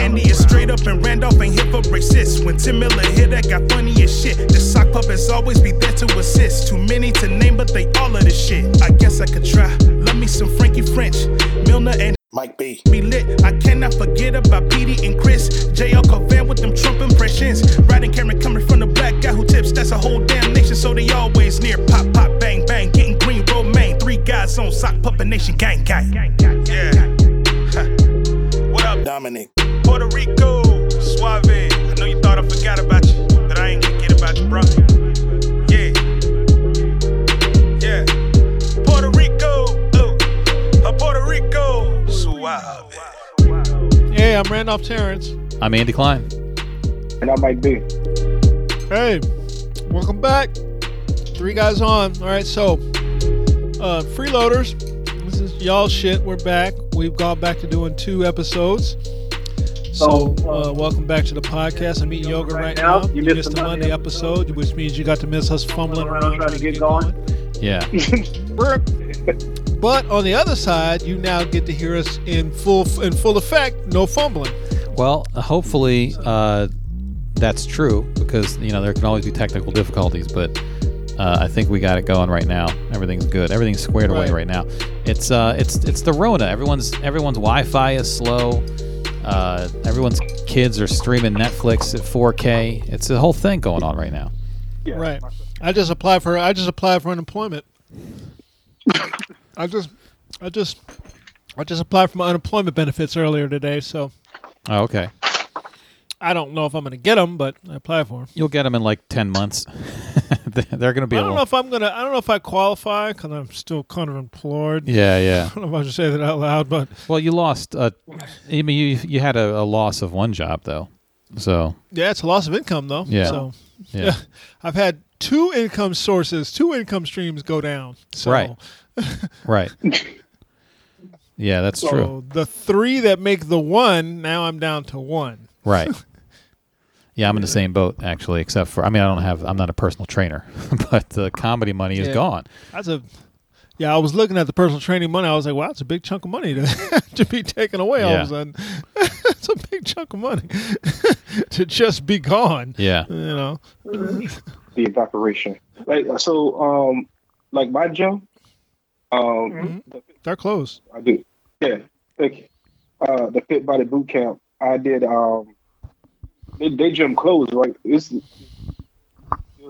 Andy is straight up and Randolph ain't here for racist. When Tim Miller hit, that got funny as shit. The sock puppets always be there to assist. Too many to name, but they all of this shit. I guess I could try. Love me some Frankie French, Milner and Mike B. Be lit. I cannot forget about Petey and Chris. JL Covan with them Trump impressions. Riding camera coming from the black guy who tips. That's a whole damn nation, so they always near. Pop, pop, bang, bang. Getting green, romaine. Three guys on sock puppet nation, gang, gang. Yeah. Huh. What up, Dominic? Puerto Rico, Suave. I know you thought I forgot about you, but I ain't gonna get about you, bro. Yeah. Yeah. Puerto Rico, oh. Uh, Puerto Rico, Suave. Hey, I'm Randolph Terrence. I'm Andy Klein. And I might be. Hey, welcome back. Three guys on. All right, so uh, freeloaders, this is y'all shit. We're back. We've gone back to doing two episodes. So, uh, welcome back to the podcast. I'm eating yogurt right now. You missed the Monday episode, which means you got to miss us fumbling around trying to get going. Yeah. But on the other side, you now get to hear us in full in full effect, no fumbling. Well, hopefully uh, that's true because you know there can always be technical difficulties, but uh, I think we got it going right now. Everything's good. Everything's squared away Right. right now. It's uh, it's it's the Rona. Everyone's everyone's Wi-Fi is slow. Uh, everyone's kids are streaming Netflix at 4K. It's a whole thing going on right now. Right. I just applied for I just applied for unemployment. I just I just I just applied for my unemployment benefits earlier today, so Oh, okay. I don't know if I'm going to get them, but I applied for them. You'll get them in like 10 months. They're going to be I don't little. know if I'm going to I don't know if I qualify cuz I'm still kind of employed. yeah, yeah. I don't know if I should say that out loud, but Well, you lost. Uh, I mean, you you had a, a loss of one job though, so yeah, it's a loss of income though. Yeah. So yeah. I've had two income sources, two income streams go down. So, Right. right. Yeah, that's So true. the three that make the one, now I'm down to one. Right. Yeah, I'm in the same boat actually, except for I mean, I don't have. I'm not a personal trainer, but the comedy money is Yeah. gone. That's a yeah. I was looking at the personal training money. I was like, wow, it's a big chunk of money to to be taken away all of a sudden. it's a big chunk of money to just be gone. Yeah. You know. the evaporation. Like so, um, like my gym, um, They're closed. I do. Yeah, thank you. Uh, the Fit Body Boot Camp. I did. Um, they, they gym closed, right? It's still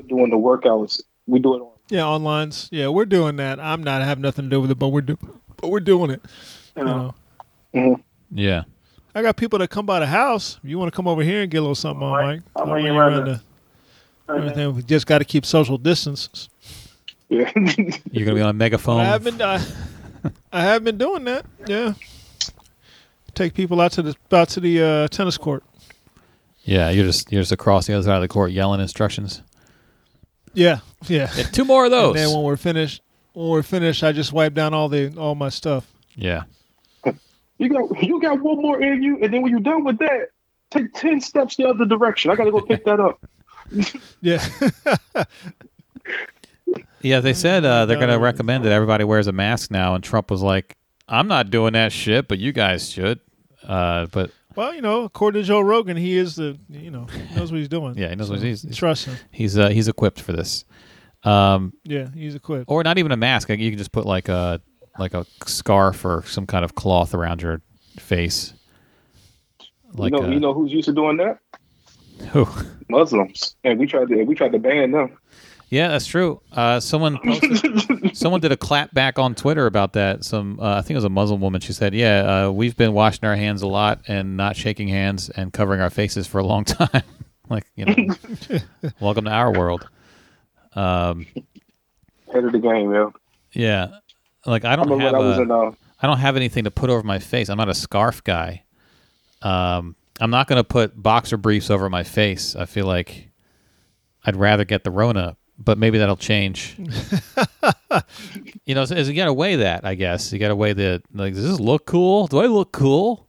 doing the workouts. We do it on. Yeah, online's. Yeah, we're doing that. I'm not have nothing to do with it, but we're do, but we're doing it. You know. Mhm. Yeah. I got people that come by the house. If you want to come over here and get a little something on, Mike? I'll I'll bring you bring you around around the- the- everything. We just got to keep social distance. Yeah. You're gonna be on a megaphone. I have been. I, I have been doing that. Yeah. Take people out to the out to the uh, tennis court. Yeah, you're just you're just across the other side of the court yelling instructions. Yeah, yeah. Yeah, two more of those. And then when we're finished, when we're finished, I just wipe down all the all my stuff. yeah. you got you got one more in you, and then when you're done with that, take ten steps the other direction. I got to go pick that up. Yeah. Yeah, they said uh, they're going to recommend that everybody wears a mask now, and Trump was like, "I'm not doing that shit, but you guys should." Uh, but well, you know, according to Joe Rogan, he is the you know knows what he's doing. yeah, he knows what he's he's Trust him. he's, uh, he's equipped for this. Um, Yeah, he's equipped. or not even a mask. Like, you can just put like a like a scarf or some kind of cloth around your face. Like you know, uh, you know who's used to doing that? who? Muslims, and we tried to we tried to ban them. Yeah, that's true. Uh, someone posted, someone did a clap back on Twitter about that. Some uh, I think it was a Muslim woman. She said, "Yeah, uh, we've been washing our hands a lot and not shaking hands and covering our faces for a long time. like, you know, welcome to our world." Um, Head of the game, yeah. yeah, like I don't have I was in uh, I don't have anything to put over my face. I'm not a scarf guy. Um, I'm not going to put boxer briefs over my face. I feel like I'd rather get the Rona, but maybe that'll change. you know, so, so you got to weigh that. I guess you got to weigh the like. Does this look cool? Do I look cool?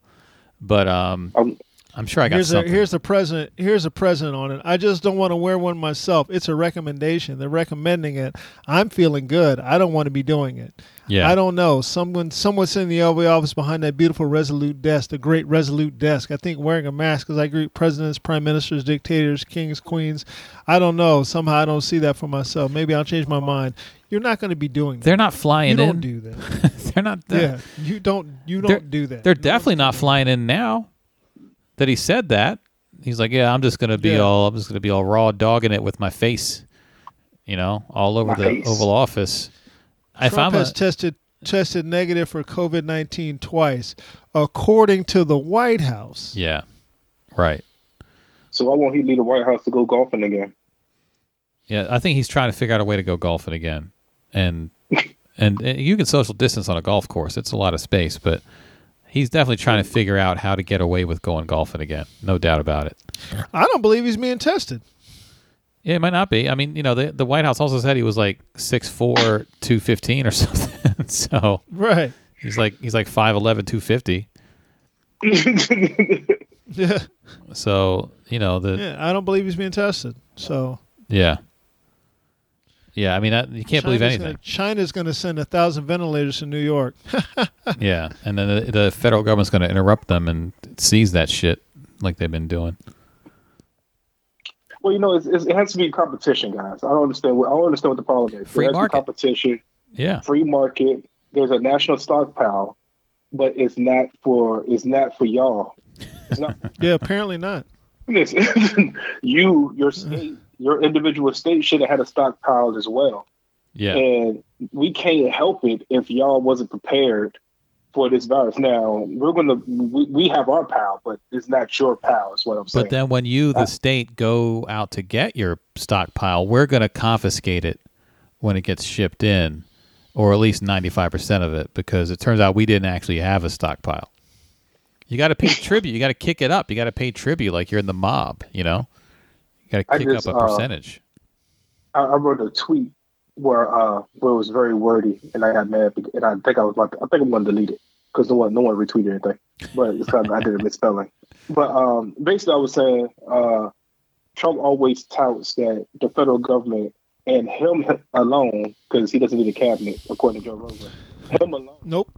But um, Um, I'm sure I got Here's a, something. here's the present. Here's a present on it. I just don't want to wear one myself. It's a recommendation. They're recommending it. I'm feeling good. I don't want to be doing it. yeah, I don't know. Someone, someone's in the Oval office behind that beautiful Resolute desk, the great Resolute desk. I think wearing a mask because I greet presidents, prime ministers, dictators, kings, queens. I don't know. Somehow I don't see that for myself. Maybe I'll change my mind. You're not going to be doing that. They're not flying you don't do that. they're not. Uh, yeah, you don't. You They're- don't do that. They're definitely not flying in now. That he said that. He's like, yeah, I'm just gonna be Yeah. all. I'm just gonna be all raw dogging it with my face. You know, all over My the face. Oval Office. If Trump I'm has a, tested tested negative for COVID nineteen twice, according to the White House. yeah, right. so why won't he leave the White House to go golfing again? Yeah, I think he's trying to figure out a way to go golfing again, and and, and you can social distance on a golf course. It's a lot of space, but he's definitely trying to figure out how to get away with going golfing again. No doubt about it. I don't believe he's being tested. Yeah, it might not be. I mean, you know, the the White House also said he was like 6'4", 215 or something. so Right. he's like he's like 5'11", 250. Yeah. So you know the Yeah. I don't believe he's being tested. So yeah. Yeah, I mean, I, you can't believe China's anything. Gonna, China's going to send a thousand ventilators to New York. Yeah, and then the, the federal government's going to interrupt them and seize that shit like they've been doing. well, you know, it's, it's, it has to be competition, guys. I don't understand. What, I don't understand what the problem is. Free There has to be market. competition, Yeah, free market. There's a national stockpile, but it's not for it's not for y'all. It's not. yeah. Apparently not. Listen, you, your state, your individual state should have had a stockpile as well. yeah, And we can't help it if y'all wasn't prepared for this virus. Now we're gonna we, we have our pal, but it's not your pal. Is what I'm saying. but then when you, the Uh, state, go out to get your stockpile, we're going to confiscate it when it gets shipped in, or at least ninety five percent of it, because it turns out we didn't actually have a stockpile. You got to pay tribute. You got to kick it up. You got to pay tribute like you're in the mob. You know, got I to kick just, up a uh, percentage. I, I wrote a tweet where uh where it was very wordy, and I got mad, and I think I was to, I think I'm gonna delete it because no one no one retweeted anything, but it's kind of I did a misspelling. But um, basically, I was saying uh, Trump always touts that the federal government and him alone, because he doesn't need a cabinet, according to Joe Rogan, him alone Nope.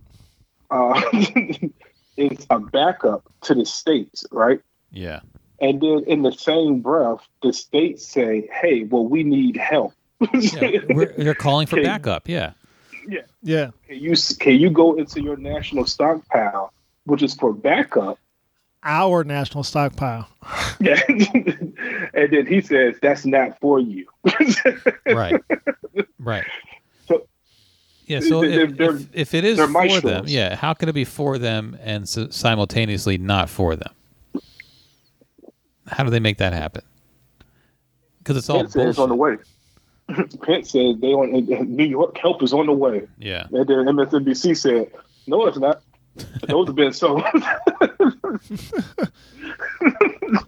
uh, is a backup to the states, right? Yeah, And then in the same breath, the states say, "Hey, well, we need help." yeah. We're, they're calling for Okay. backup. Yeah, Yeah. Can you can you go into your national stockpile, which is for backup? Our national stockpile. Yeah, and then he says that's not for you. right right So- yeah so if, if, if it is for them yeah how can it be for them and simultaneously not for them how do they make that happen because it's all Pence says on the way. Pence says they on New York help is on the way. yeah And then MSNBC said, "No, it's not. Those have been sold."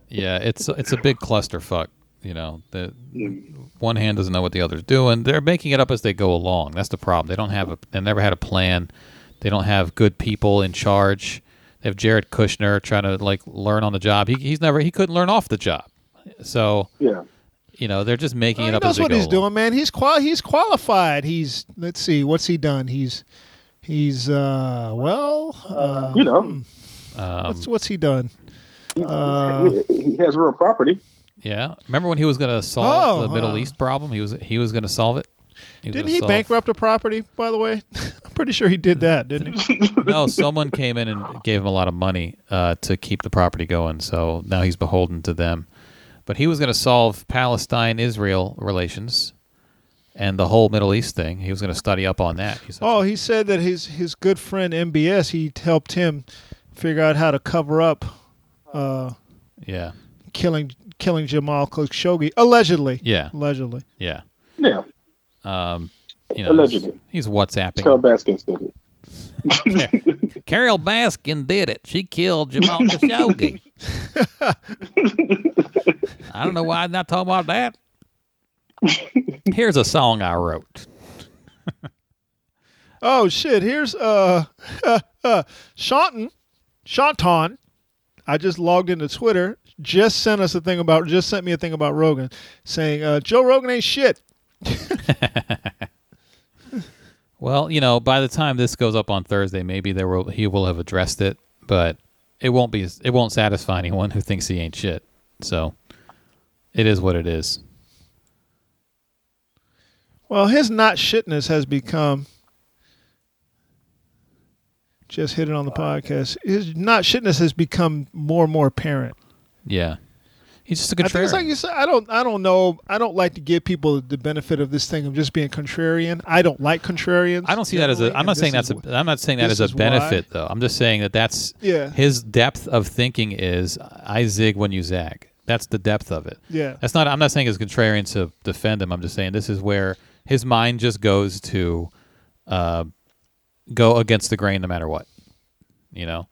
yeah it's it's a big clusterfuck you know the one hand doesn't know what the other's doing they're making it up as they go along that's the problem they don't have a they never had a plan they don't have good people in charge they have jared kushner trying to like learn on the job he, he's never he couldn't learn off the job so yeah. you know they're just making Well, it he up as knows what go he's along. doing, man. He's qual he's qualified. He's let's see, what's he done? He's he's uh well uh, You know, um, what's what's he done? Uh, he, he has real property. yeah remember when he was going to solve Oh, the middle uh, east problem he was he was going to solve it He Didn't he solve- bankrupt a property, by the way? I'm pretty sure he did that, didn't he? no, someone came in and gave him a lot of money uh, to keep the property going. So now he's beholden to them. But he was going to solve Palestine-Israel relations and the whole Middle East thing. He was going to study up on that. He's Oh, he said that his his good friend MBS he helped him figure out how to cover up uh, yeah, killing killing Jamal Khashoggi allegedly. yeah, Allegedly. yeah. Yeah, Um, you know, Allegedly. he's, he's WhatsApping. Carole Baskin did it. Carole Baskin did it. She killed Jamal Khashoggi. I don't know why I'm not talking about that. Here's a song I wrote. Oh shit! Here's uh, uh Shanton, Shanton. I just logged into Twitter. Just sent us a thing about. Just sent me a thing about Rogan, saying uh, Joe Rogan ain't shit. Well, you know, by the time this goes up on Thursday, maybe there will he will have addressed it, but it won't be it won't satisfy anyone who thinks he ain't shit. So it is what it is. Well, his not shitness has become. Just hit it on the podcast. His not shitness has become more and more apparent. Yeah. He's just a I think it's like you said. I don't. I don't know. I don't like to give people the benefit of this thing of just being contrarian. I don't like contrarians. I don't see that as a. I'm not saying that's a. I'm not saying that as a is why. benefit though. I'm just saying that that's Yeah. his depth of thinking is I zig when you zag. That's the depth of it. Yeah. That's not. I'm not saying it's contrarian to defend him. I'm just saying this is where his mind just goes to uh, go against the grain no matter what. You know,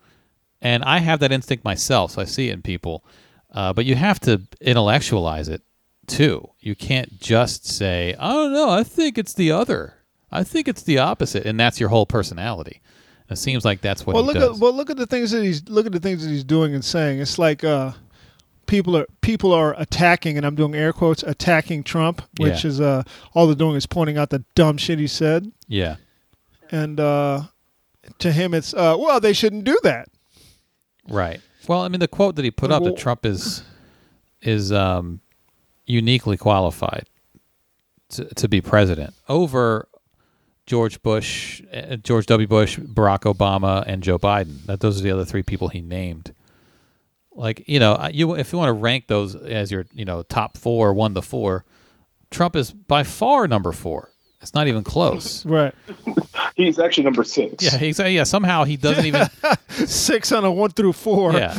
and I have that instinct myself, so I see it in people. Uh, but you have to intellectualize it too. You can't just say, "I don't know. I think it's the other. I think it's the opposite," and that's your whole personality. It seems like that's what well, he look does. at well, look at the things that he's look at the things that he's doing and saying. It's like uh, people are people are attacking, and I'm doing air quotes, attacking Trump, which Yeah. is uh, all they're doing is pointing out the dumb shit he said, yeah. and uh, to him, it's uh, well, they shouldn't do that. Right. Well, I mean, the quote that he put up Well- that Trump is is um, uniquely qualified to, to be president over George Bush, uh, George W. Bush, Barack Obama, and Joe Biden. That those are the other three people he named. Like you know, you if you want to rank those as your you know top four, one to four, Trump is by far number four. It's not even close. Right. He's actually number six. Yeah, he's yeah. Somehow he doesn't even. Six on a one through four. Yeah,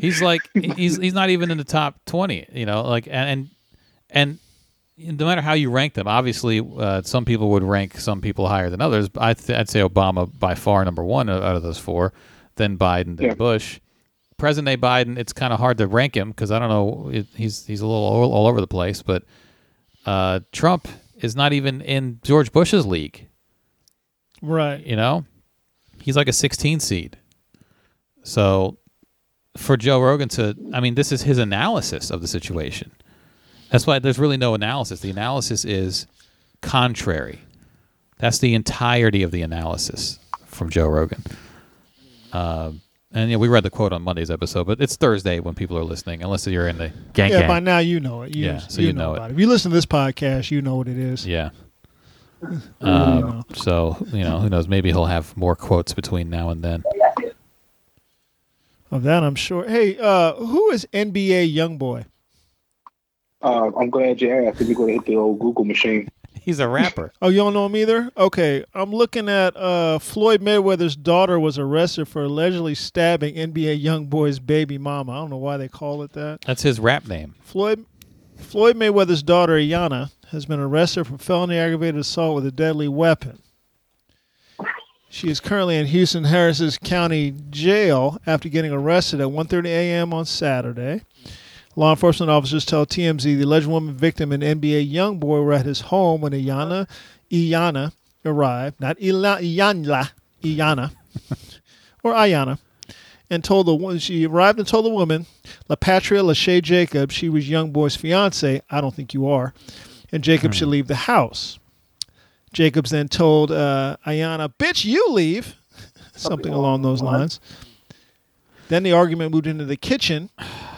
he's like he's he's not even in the top twenty. You know, like and and, and no matter how you rank them, obviously uh, some people would rank some people higher than others. I th- I'd say Obama by far number one out of those four, then Biden, then Yeah. Bush. President A. Biden, it's kind of hard to rank him because I don't know. It, he's he's a little all, all over the place, but uh, Trump is not even in George Bush's league. Right. You know, he's like a 16 seed. So for Joe Rogan to, I mean, this is his analysis of the situation. That's why there's really no analysis. The analysis is contrary. That's the entirety of the analysis from Joe Rogan. Um, and yeah, we read the quote on Monday's episode, but it's Thursday when people are listening, unless you're in the gang Yeah, gang. by now you know it. You, Yeah, so you know it. about it. If you listen to this podcast, you know what it is. Yeah. You Um, so you know, who knows? Maybe he'll have more quotes between now and then. Of that, I'm sure. Hey, uh, who is NBA YoungBoy? Uh, I'm glad you asked. If you're going to hit the old Google machine, He's a rapper. Oh, you don't know him either? Okay, I'm looking at uh, Floyd Mayweather's daughter was arrested for allegedly stabbing NBA YoungBoy's baby mama. I don't know why they call it that. That's his rap name. Floyd Floyd Mayweather's daughter, Iana, has been arrested for felony aggravated assault with a deadly weapon. She is currently in Houston Harris's County Jail after getting arrested at 1:30 a.m. on Saturday. Law enforcement officers tell TMZ the alleged woman victim and NBA young boy were at his home when Iana Iana arrived, not Ila, Iyanla, Iana, or Ayana, and told the woman she arrived and told the woman, LaPatria Lachey Jacob, she was young boy's fiance. I don't think you are, and Jacob should leave the house. Jacobs then told uh, Ayana, "Bitch, you leave," something along those lines. Then the argument moved into the kitchen,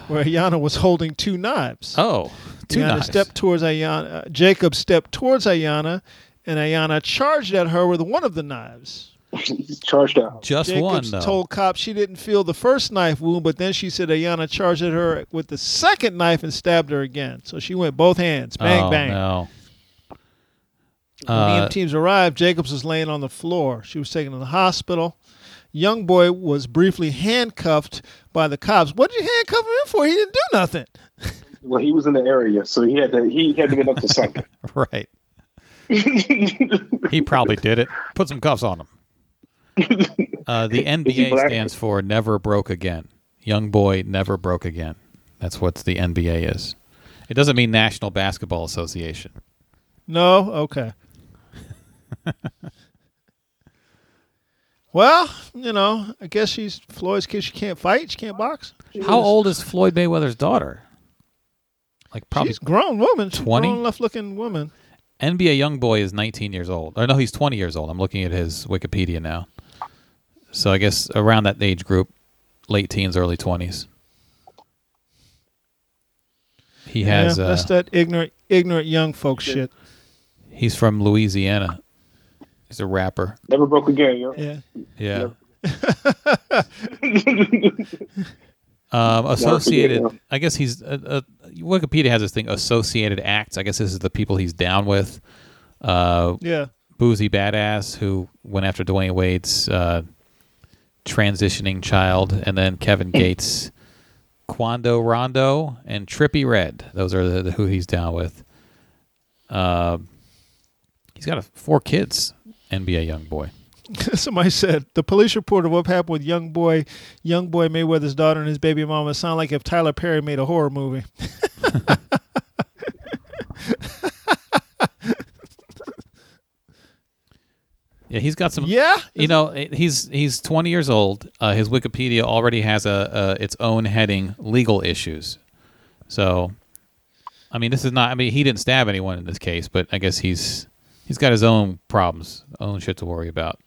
where Ayana was holding two knives. Oh, two Ayana knives. stepped towards Ayana. Uh, Jacob stepped towards Ayana, and Ayana charged at her with one of the knives. He's charged out. Just one Jacobs though. told cops she didn't feel the first knife wound, but then she said Ayana charged at her with the second knife and stabbed her again. So she went both hands, bang oh, bang. No. When Uh, EMTs arrived, Jacobs was laying on the floor. She was taken to the hospital. Young boy was briefly handcuffed by the cops. What did you handcuff him in for? He didn't do nothing. Well, he was in the area, so he had to he had to get up to something. right. He probably did it. Put some cuffs on him. Uh, the NBA stands for Never Broke Again. Young boy never broke again. That's what the NBA is. It doesn't mean National Basketball Association. No? Okay. well, you know, I guess she's Floyd's kid. She can't fight. She can't box. How old is Floyd Mayweather's daughter? Like probably She's grown woman. 20? grown enough looking woman. NBA young boy is 19 years old. Or no, he's 20 years old. I'm looking at his Wikipedia now. So I guess around that age group, late teens, early 20s. He has. yeah, uh, that's that ignorant, ignorant young folks shit. he's from Louisiana. He's a rapper. Never broke again, yo. Yeah. Yeah. Yeah. Um, associated. forget, I guess he's. Uh, uh, Wikipedia has this thing. Associated acts. I guess this is the people he's down with. Uh, Yeah. Boosie Badazz who went after Dwyane Wade's uh, transitioning child, and then Kevin Gates, Quando Rondo, and Trippie Redd. Those are the, the who he's down with. Uh, he's got a, four kids. and be a young boy. Somebody said the police report of what happened with young boy, young boy Mayweather's daughter and his baby mama sound like if Tyler Perry made a horror movie. Yeah, he's got some. Yeah. You know, he's he's 20 years old. Uh, his Wikipedia already has a, a its own heading: legal issues. So, I mean, this is not. I mean, he didn't stab anyone in this case, but I guess he's he's got his own problems, own shit to worry about.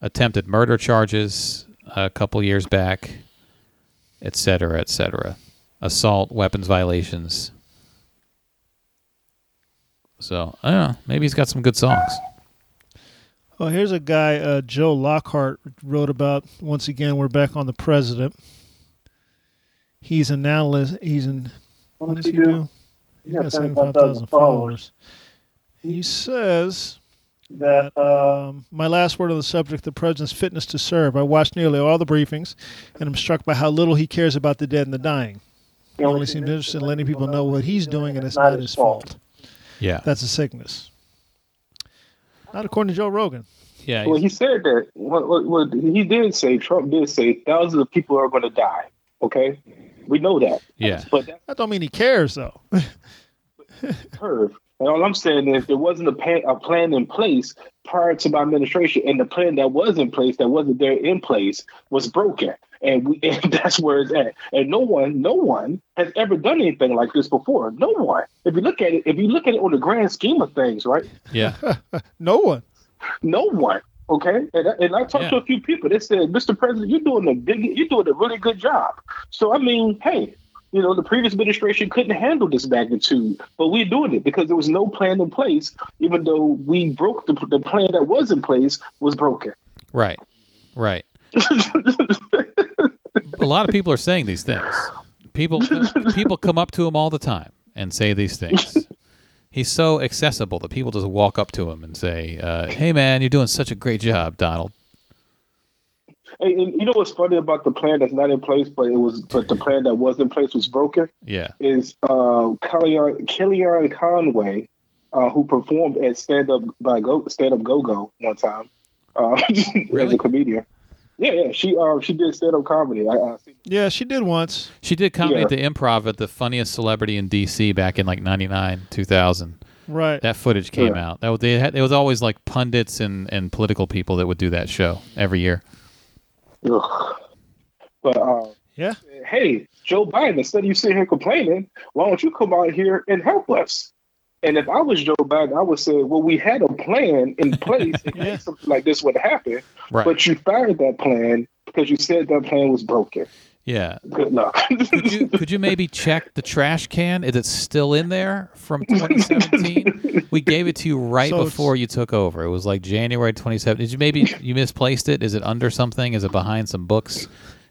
Attempted murder charges a couple years back, et cetera, et cetera. Assault, weapons violations. So I don't know. Maybe he's got some good songs. Well, here's a guy, uh, Joe Lockhart, wrote about. Once again, we're back on the president. He's an analyst. He's an. What does he do? He's got 75,000 followers. He says that um, my last word on the subject the president's fitness to serve. I watched nearly all the briefings, and I'm struck by how little he cares about the dead and the dying. He only seems interested in letting people know what he's doing, and it's not his fault. Yeah. That's a sickness. Not according to Joe Rogan. Yeah. Well, he said that. What, what, what he did say, Trump did say, thousands of people are going to die. Okay, we know that. Yeah. But that's That don't mean he cares, though. curve. And all I'm saying is there wasn't a, plan, a plan in place prior to my administration, and the plan that was in place, that wasn't there in place, was broken. And, we, and that's where it's at. And no one, no one has ever done anything like this before. No one. If you look at it, if you look at it on the grand scheme of things, right? Yeah. no one. No one. Okay, and, I- and I talked to a few people. They said, "Mr. President, you're doing a big, you're doing a really good job." So I mean, hey, you know, the previous administration couldn't handle this magnitude, but we're doing it because there was no plan in place. Even though we broke the, the plan that was in place was broken. Right. Right. a lot of people are saying these things. People people come up to him all the time and say these things. He's so accessible that people just walk up to him and say, uh, "Hey, man, you're doing such a great job, Donald." And, and you know what's funny about the plan that's not in place, but it was, but the plan that was in place was broken. Yeah, is uh, Kellyanne, Kellyanne Conway, uh, who performed at Stand Up by Go Stand Up Go Go one time uh, as a comedian. Yeah, yeah, she uh, she did stand up comedy. I, I. Yeah, she did once. she did comedy Yeah. at the Improv at the funniest celebrity in D.C. back in like '99, 2000. Right. That footage came Yeah. out. That was, they had, it was always like pundits and, and political people that would do that show every year. Ugh. But uh, Yeah. hey, Joe Biden, instead of you sitting here complaining, why don't you come out here and help us? And if I was Joe Biden, I would say, well, we had a plan in place in Yeah. case something like this would happen, Right. but you fired that plan because you said that plan was broken. Yeah. Good luck. Could you could you maybe check the trash can? Is it still in there from 2017? we gave it to you right So it's- before you took over. It was like January 2017. Did you maybe you misplaced it? Is it under something? Is it behind some books?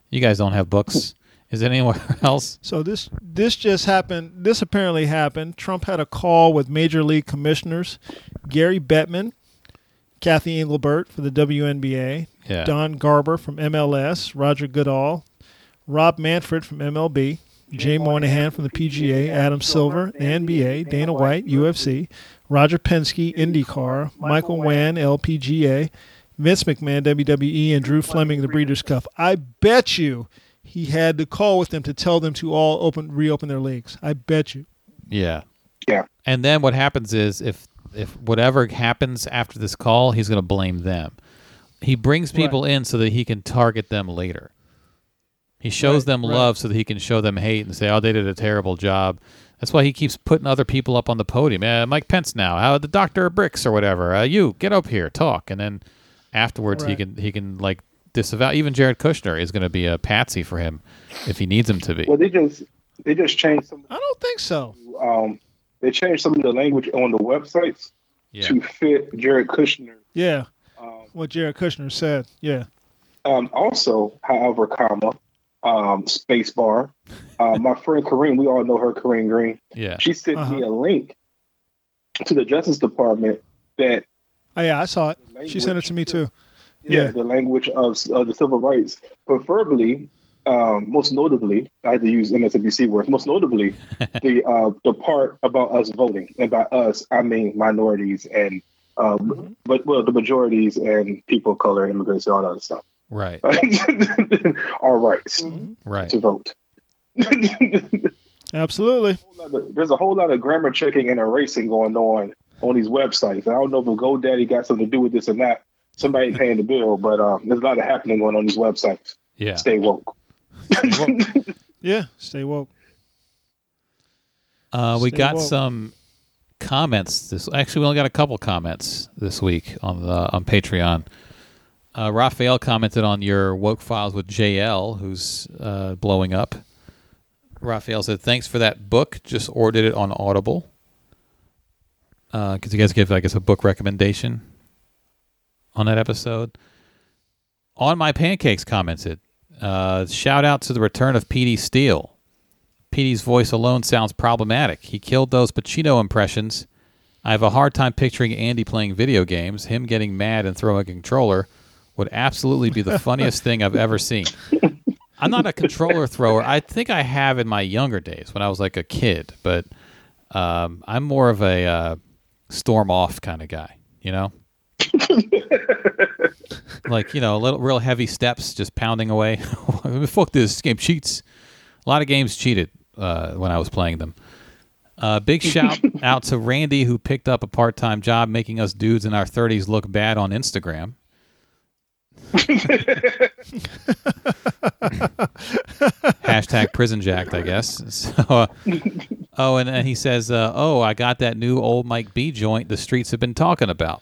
You guys don't have books. Is it anywhere else? So this this just happened. This apparently happened. Trump had a call with major league commissioners, Gary Bettman, Kathy Engelbert for the WNBA, Yeah. Don Garber from MLS, Roger Goodall, Rob Manfred from MLB, Jay Monahan from the PGA, Adam Silver, the NBA, Dana White, UFC, Roger Penske, IndyCar, Michael Whan, LPGA, Vince McMahon, WWE, and Drew Fleming, the Breeders' Cup. I bet you he had to call with them to tell them to all open reopen their leagues. I bet you. Yeah. Yeah. And then what happens is if if whatever happens after this call, he's going to blame them. He brings people in so that he can target them later. He shows Right, them right. love so that he can show them hate and say, "Oh, they did a terrible job." That's why he keeps putting other people up on the podium. Uh, Mike Pence now, how the doctor of Birx or whatever. Uh, you get up here, talk, and then afterwards he can he can like disavow. Even Jared Kushner is going to be a patsy for him if he needs him to be. Well, they just they just changed some. I don't think so. Um, they changed some of the language on the websites Yeah. to fit Jared Kushner. Yeah, Um, what Jared Kushner said. Yeah. um, also, however, comma, um, space bar. Uh, my friend Kareem, we all know her, Kareem Green. Yeah. She sent me Uh-huh. a link to the Justice Department that Oh yeah, I saw it. She sent it to me too. yeah, Yeah. the language of, of the civil rights, preferably, um, most notably, I had to use MSNBC words. Most notably, the uh, the part about us voting, and by us, I mean minorities and, um, but well, the majorities and people of color, immigrants, all that stuff. Right. Our rights Right. to vote. Absolutely. There's a whole lot of grammar checking and erasing going on on these websites. I don't know if GoDaddy got something to do with this or not. Somebody paying the bill, but um, there's a lot of happening going on these websites. Yeah. Stay woke. Yeah. Stay woke. Uh, we Stay got woke. some comments. This actually, we only got a couple comments this week on the on Patreon. Uh, Raphael commented on your woke files with JL, who's uh, blowing up. Raphael said, "Thanks for that book. Just ordered it on Audible. Because you guys give, I guess, a book recommendation on that episode." On my pancakes, commented, uh, "Shout out to the return of Petey Steele." Petey's voice alone sounds problematic. He killed those Pacino impressions. I have a hard time picturing Andy playing video games. Him getting mad and throwing a controller would absolutely be the funniest thing I've ever seen. I'm not a controller thrower. I think I have in my younger days when I was like a kid, but um, I'm more of a uh, storm off kind of guy, you know? like, you know, a little real heavy steps just pounding away. Fuck this, this game cheats. A lot of games cheated uh, when I was playing them. Uh, big shout out to Randy who picked up a part time job making us dudes in our 30s look bad on Instagram. Hashtag prison jacked, I guess. So, uh, oh, and, and he says, uh, "Oh, I got that new old Mike B joint the streets have been talking about.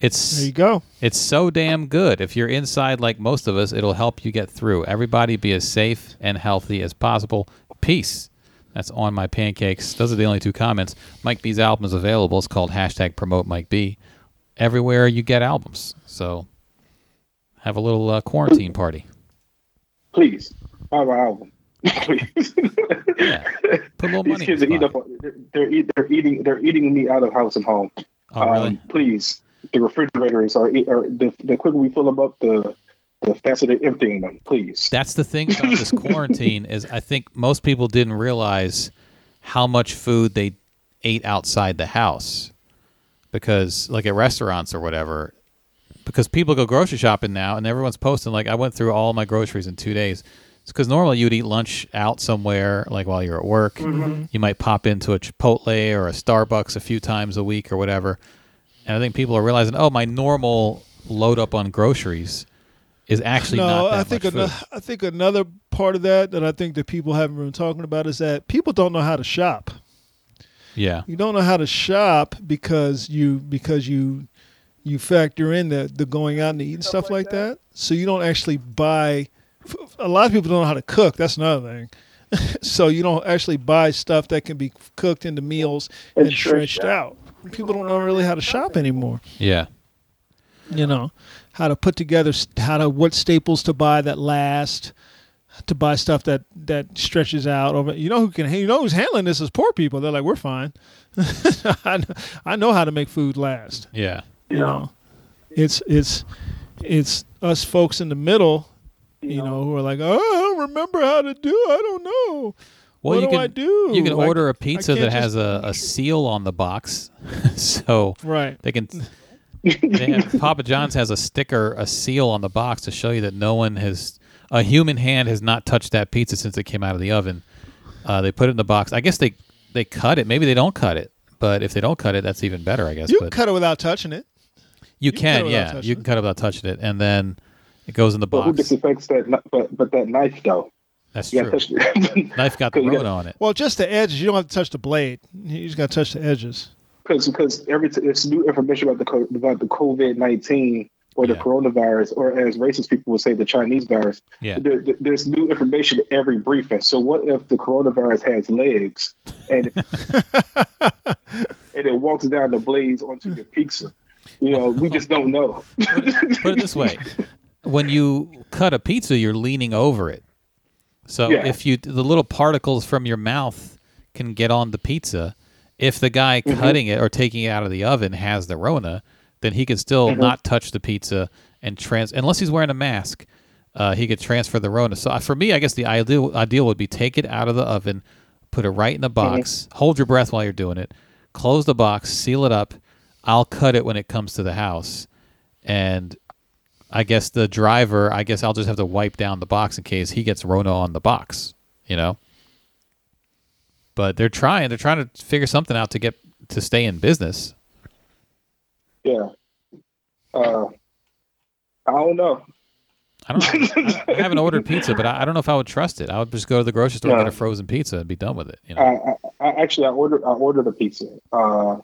It's There you go. it's so damn good. If you're inside like most of us, it'll help you get through. Everybody be as safe and healthy as possible. Peace. That's on my pancakes. Those are the only two comments. Mike B's album is available. It's called hashtag promote Mike B. Everywhere you get albums. So have a little uh, quarantine party. Please, buy my album. Please. Yeah. Put a little These money kids are eating up. They're, eat, they're eating. They're eating me out of house and home. Oh, really? Um, please, the refrigerators are. are the, the quicker we fill them up, the the faster they're emptying them. Please. That's the thing about this quarantine is I think most people didn't realize how much food they ate outside the house because like at restaurants or whatever because people go grocery shopping now and everyone's posting like I went through all my groceries in 2 days. It's cuz normally you'd eat lunch out somewhere like while you're at work. Mm-hmm. You might pop into a Chipotle or a Starbucks a few times a week or whatever. And I think people are realizing, "Oh, my normal load up on groceries is actually not No, I think food." I think another part of that that I think that people haven't been talking about is that people don't know how to shop. Yeah. You don't know how to shop because you because you you factor in the the going out and eating stuff like that. So you don't actually buy. A lot of people don't know how to cook. That's another thing. so you don't actually buy stuff that can be cooked into meals And and stretched stretched out. People don't know really how to shop anymore. Yeah. you know how to put together how to what staples to buy that last to buy stuff that that stretches out over you know who can you know who's handling this is poor people they're like we're fine I, know, I know how to make food last Yeah. You know it's it's it's us folks in the middle you know who are like oh i don't remember how to do i don't know Well, what you do can I do? you can Like, order a pizza that has a, a seal on the box, so right they can. They have, Papa John's has a sticker, a seal on the box to show you that no one has, a human hand has not touched that pizza since it came out of the oven. Uh, they put it in the box. I guess they they cut it. Maybe they don't cut it, but if they don't cut it, that's even better, I guess. You but cut it without touching it. You can can, yeah, you can cut it without touching it, and then it goes in the box. But who box. disinfects that? But but that knife though, That's you true. got to Knife got the 'Cause you Rona got- on it. Well, just the edges. You don't have to touch the blade. You just got to touch the edges. because because every t- there's new information about the co- about the COVID nineteen or the Yeah. coronavirus, or as racist people would say, the Chinese virus. Yeah. There, there- there's new information every briefing. So what if the coronavirus has legs and and it walks down the blades onto your pizza? You know, we just don't know. Put it this way: when you cut a pizza, you're leaning over it. So Yeah. if you the little particles from your mouth can get on the pizza, if the guy Mm-hmm. cutting it or taking it out of the oven has the Rona, then he can still Mm-hmm. not touch the pizza and trans unless he's wearing a mask. Uh, he could transfer the Rona. So uh, for me, I guess the ideal ideal would be take it out of the oven, put it right in the Mm-hmm. box, hold your breath while you're doing it, close the box, seal it up. I'll cut it when it comes to the house, and I guess the driver, I guess I'll just have to wipe down the box in case he gets Rona on the box, you know. But they're trying. They're trying to figure something out to get to stay in business. yeah. Uh, I don't know. I don't. I, I haven't ordered pizza, but I, I don't know if I would trust it. I would just go to the grocery store and No. get a frozen pizza and be done with it. You know. I, I, I actually I ordered I ordered a pizza uh,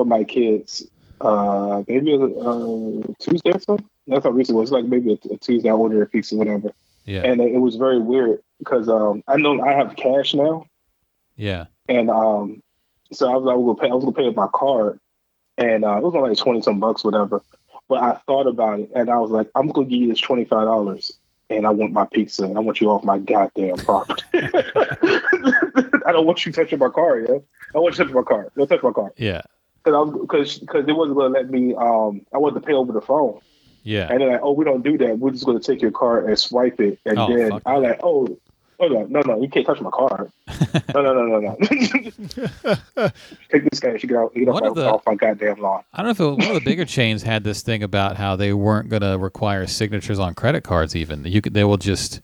for my kids. Uh, maybe uh, Tuesday or something. That's how recent it was. Like maybe a, a Tuesday I ordered a pizza, whatever. yeah. And it was very weird because um, I know I have cash now, yeah. and um, so I was I was gonna pay I was gonna pay with my card, and uh, it was only like twenty some bucks, whatever. But I thought about it, and I was like, I'm gonna give you this twenty five dollars, and I want my pizza, and I want you off my goddamn property. I don't want you touching my car, yeah. I want you touching my car. Don't touch my car Yeah. Because I was because because it wasn't gonna let me. Um, I wanted to pay over the phone, Yeah. and they're like, "Oh, we don't do that. We're just gonna take your card and swipe it." And Oh, then I was like, "Oh, no, no, no, you can't touch my card. no, no, no, no, no. take this cash. You get out. Get One off, the- off my goddamn lawn." I don't know if it, one of the bigger chains had this thing about how they weren't going to require signatures on credit cards. Even you could, they will just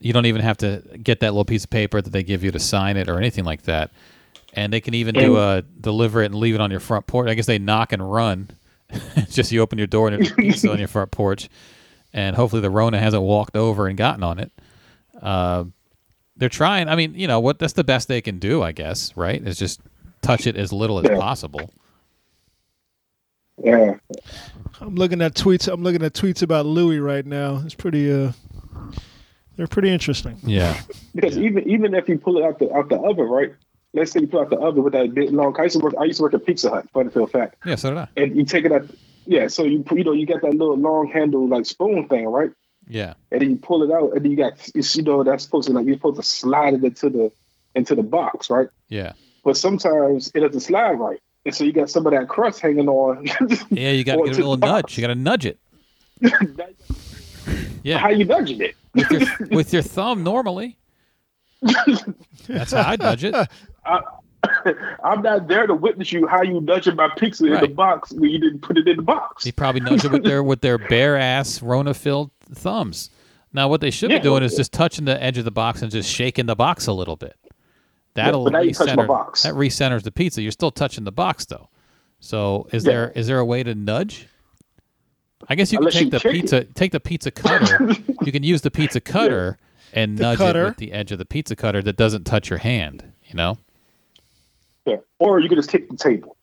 you don't even have to get that little piece of paper that they give you to sign it or anything like that. And they can even do a deliver it and leave it on your front porch. I guess they knock and run. It's just you open your door and there's a pizza on your front porch, and hopefully the Rona hasn't walked over and gotten on it. Uh, they're trying. I mean, you know what? That's the best they can do, I guess. Right? Is just touch it as little as Yeah. possible. Yeah, I'm looking at tweets. I'm looking at tweets about Louis right now. It's pretty. Uh, they're pretty interesting. Yeah. because even even if you pull it out the out the oven, right? Let's say you pull out the oven with that big long. I used to work. I used to work at Pizza Hut. Funny feel fact. Yeah. So did I. And you take it out. Yeah, so you you know you got that little long handle like spoon thing, right? Yeah. and then you pull it out, and then you got it's, you know that's supposed to like you're supposed to slide it into the into the box, right? Yeah. But sometimes it doesn't slide right, and so you got some of that crust hanging on. Yeah, you got to Or give it to a little nudge. You got to nudge it. Yeah. How you nudging it? with your, with your thumb normally. That's how I nudge it. I'm not there to witness you how you nudging my pizza in the box when you didn't put it in the box. They probably nudge it with their with their bare ass Rona filled thumbs. Now, what they should Yeah. be doing is just touching the edge of the box and just shaking the box a little bit. That'll but now you my recenter. box. That recenters the pizza. You're still touching the box though. So, is Yeah. there is there a way to nudge? I guess you Unless can you take the kick it. pizza take the pizza cutter. you can use the pizza cutter and The nudge cutter. it with the edge of the pizza cutter that doesn't touch your hand. You know. Yeah. Or you could just kick the table.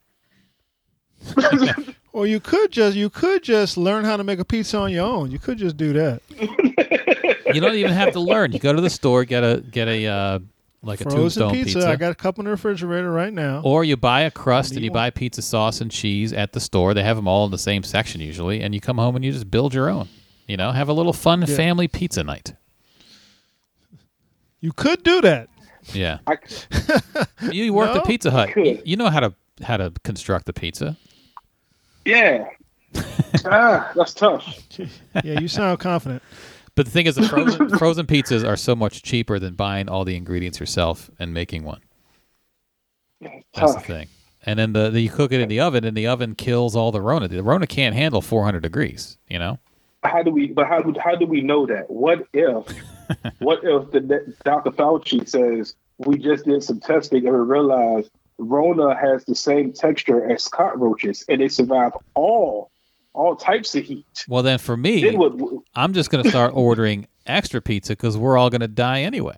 Or you could just you could just learn how to make a pizza on your own. You could just do that. You don't even have to learn. You go to the store, get a get a uh, like a Frozen tombstone pizza. pizza, I got a couple in the refrigerator right now. or you buy a crust and you you buy pizza sauce and cheese at the store. They have them all in the same section usually, and you come home and you just build your own. You know, have a little fun Yeah. family pizza night. You could do that. Yeah, I, you worked No? at Pizza Hut. You, you know how to how to construct the pizza. yeah. ah, that's tough. Yeah, you sound confident. But the thing is, the frozen frozen pizzas are so much cheaper than buying all the ingredients yourself and making one. That's the thing. And then the, the you cook it in the oven, and the oven kills all the Rona. The Rona can't handle 400 degrees. You know. How do we? But how do how do we know that? What if? what if the Dr. Fauci says we just did some testing and we realized Rona has the same texture as cockroaches, and they survive all all types of heat. Well, then for me, Then what? I'm just going to start ordering extra pizza because we're all going to die anyway.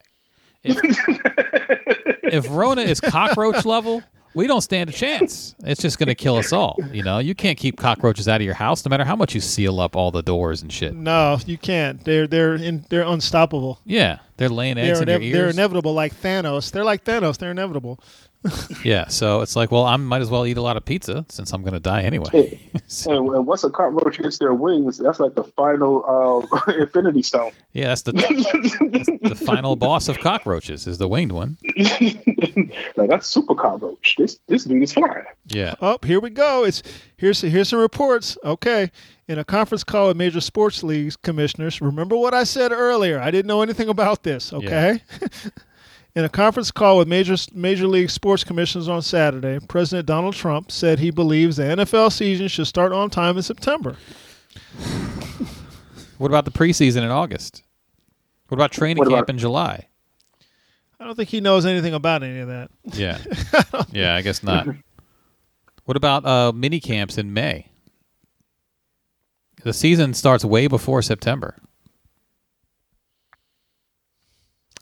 If, if Rona is cockroach level, we don't stand a chance. It's just going to kill us all. You know, you can't keep cockroaches out of your house no matter how much you seal up all the doors and shit. No, you can't. They're they're in, they're unstoppable. Yeah, they're laying eggs They're in your they're inevitable, like Thanos. They're like Thanos. They're inevitable. yeah, so it's like, well, I might as well eat a lot of pizza since I'm going to die anyway. And, and once a cockroach hits their wings, that's like the final uh, Infinity Stone. yeah, that's the the final boss of cockroaches is the winged one. like that's super cockroach. This this dude is flying. Yeah. Oh, here we go. It's here's here's some reports. Okay, in a conference call with major sports leagues commissioners. Remember what I said earlier? I didn't know anything about this. Okay. In a conference call with major major league sports commissioners on Saturday, President Donald Trump said he believes the NFL season should start on time in September. What about the preseason in August? What about training What camp in July? I don't think he knows anything about any of that. Yeah. yeah, I guess not. What about uh, mini camps in May? The season starts way before September.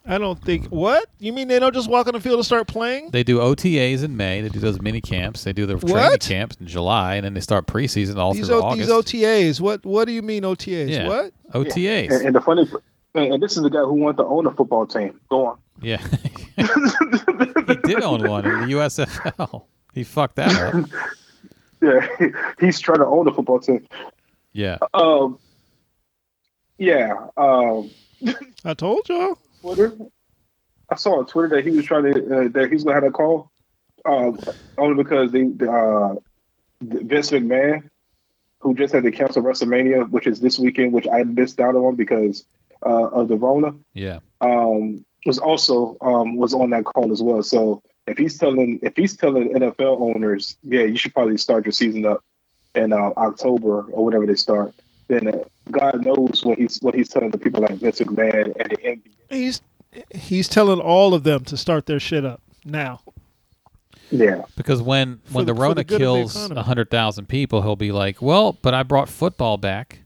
I don't think what you mean. They don't just walk on the field and start playing. They do OTAs in May. They do those mini camps. They do their training What? camps in July, and then they start preseason all These, through o- these OTAs. What what do you mean OTAs? Yeah. What? OTAs. And, and the funny, and, and this is the guy who wanted to own a football team. Go on. Yeah. he did own one in the USFL. He fucked that up. Yeah, he's trying to own a football team. Yeah. Um, yeah. Um, I told y'all. Twitter. I saw on Twitter that he was trying to uh, that he's gonna have a call, um, only because the uh, Vince McMahon, who just had to cancel WrestleMania, which is this weekend, which I missed out on because uh, of the Rona, Yeah. um, was also um, was on that call as well. So if he's telling if he's telling NFL owners, yeah, you should probably start your season up in uh, October or whatever they start, then uh, God knows what he's what he's telling the people like Vince McMahon and the NBA. He's he's telling all of them to start their shit up now. Yeah. Because when when the- the Rona the good of the kills economy. hundred thousand people, he'll be like, "Well, but I brought football back,"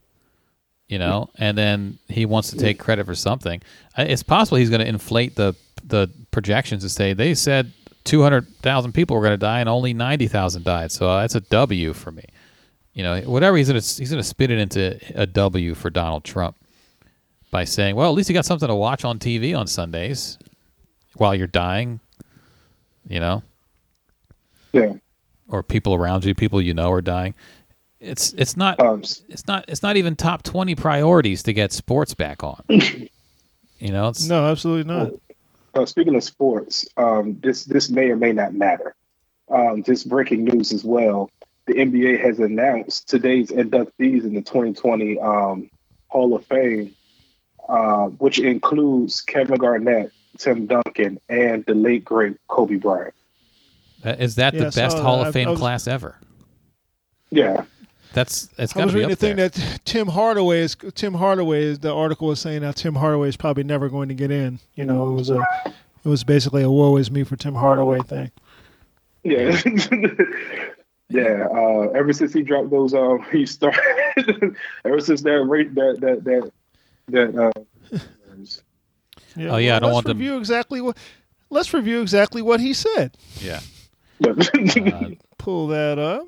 you know, and then he wants to take credit for something. It's possible he's going to inflate the the projections and say they said two hundred thousand people were going to die and only ninety thousand died, so uh, that's a W for me. You know, whatever he's going to he's going to spit it into a W for Donald Trump by saying, "Well, at least you got something to watch on TV on Sundays while you're dying." You know Yeah. or people around you, people you know are dying. It's it's not Um, it's not it's not even top twenty priorities to get sports back on. you know, it's No, absolutely not. uh, speaking of sports, um, this this may or may not matter. Um, just breaking news as well. The NBA has announced today's inductees in the 2020 um, Hall of Fame, uh, which includes Kevin Garnett, Tim Duncan, and the late great Kobe Bryant. uh, is that Yeah, the best saw Hall that. of I- Fame I was- class ever? Yeah, That's it's I got was to be reading up the thing there. that Tim Hardaway is Tim Hardaway is the article was saying that Tim Hardaway is probably never going to get in. You know, it was a it was basically a woe is me for Tim Hardaway thing. yeah, yeah. Uh, ever since he dropped those, um, he started. ever since that rate, that that that that. Uh, Oh, yeah, I don't let's want them- review exactly what. Let's review exactly what he said. yeah. uh, Pull that up.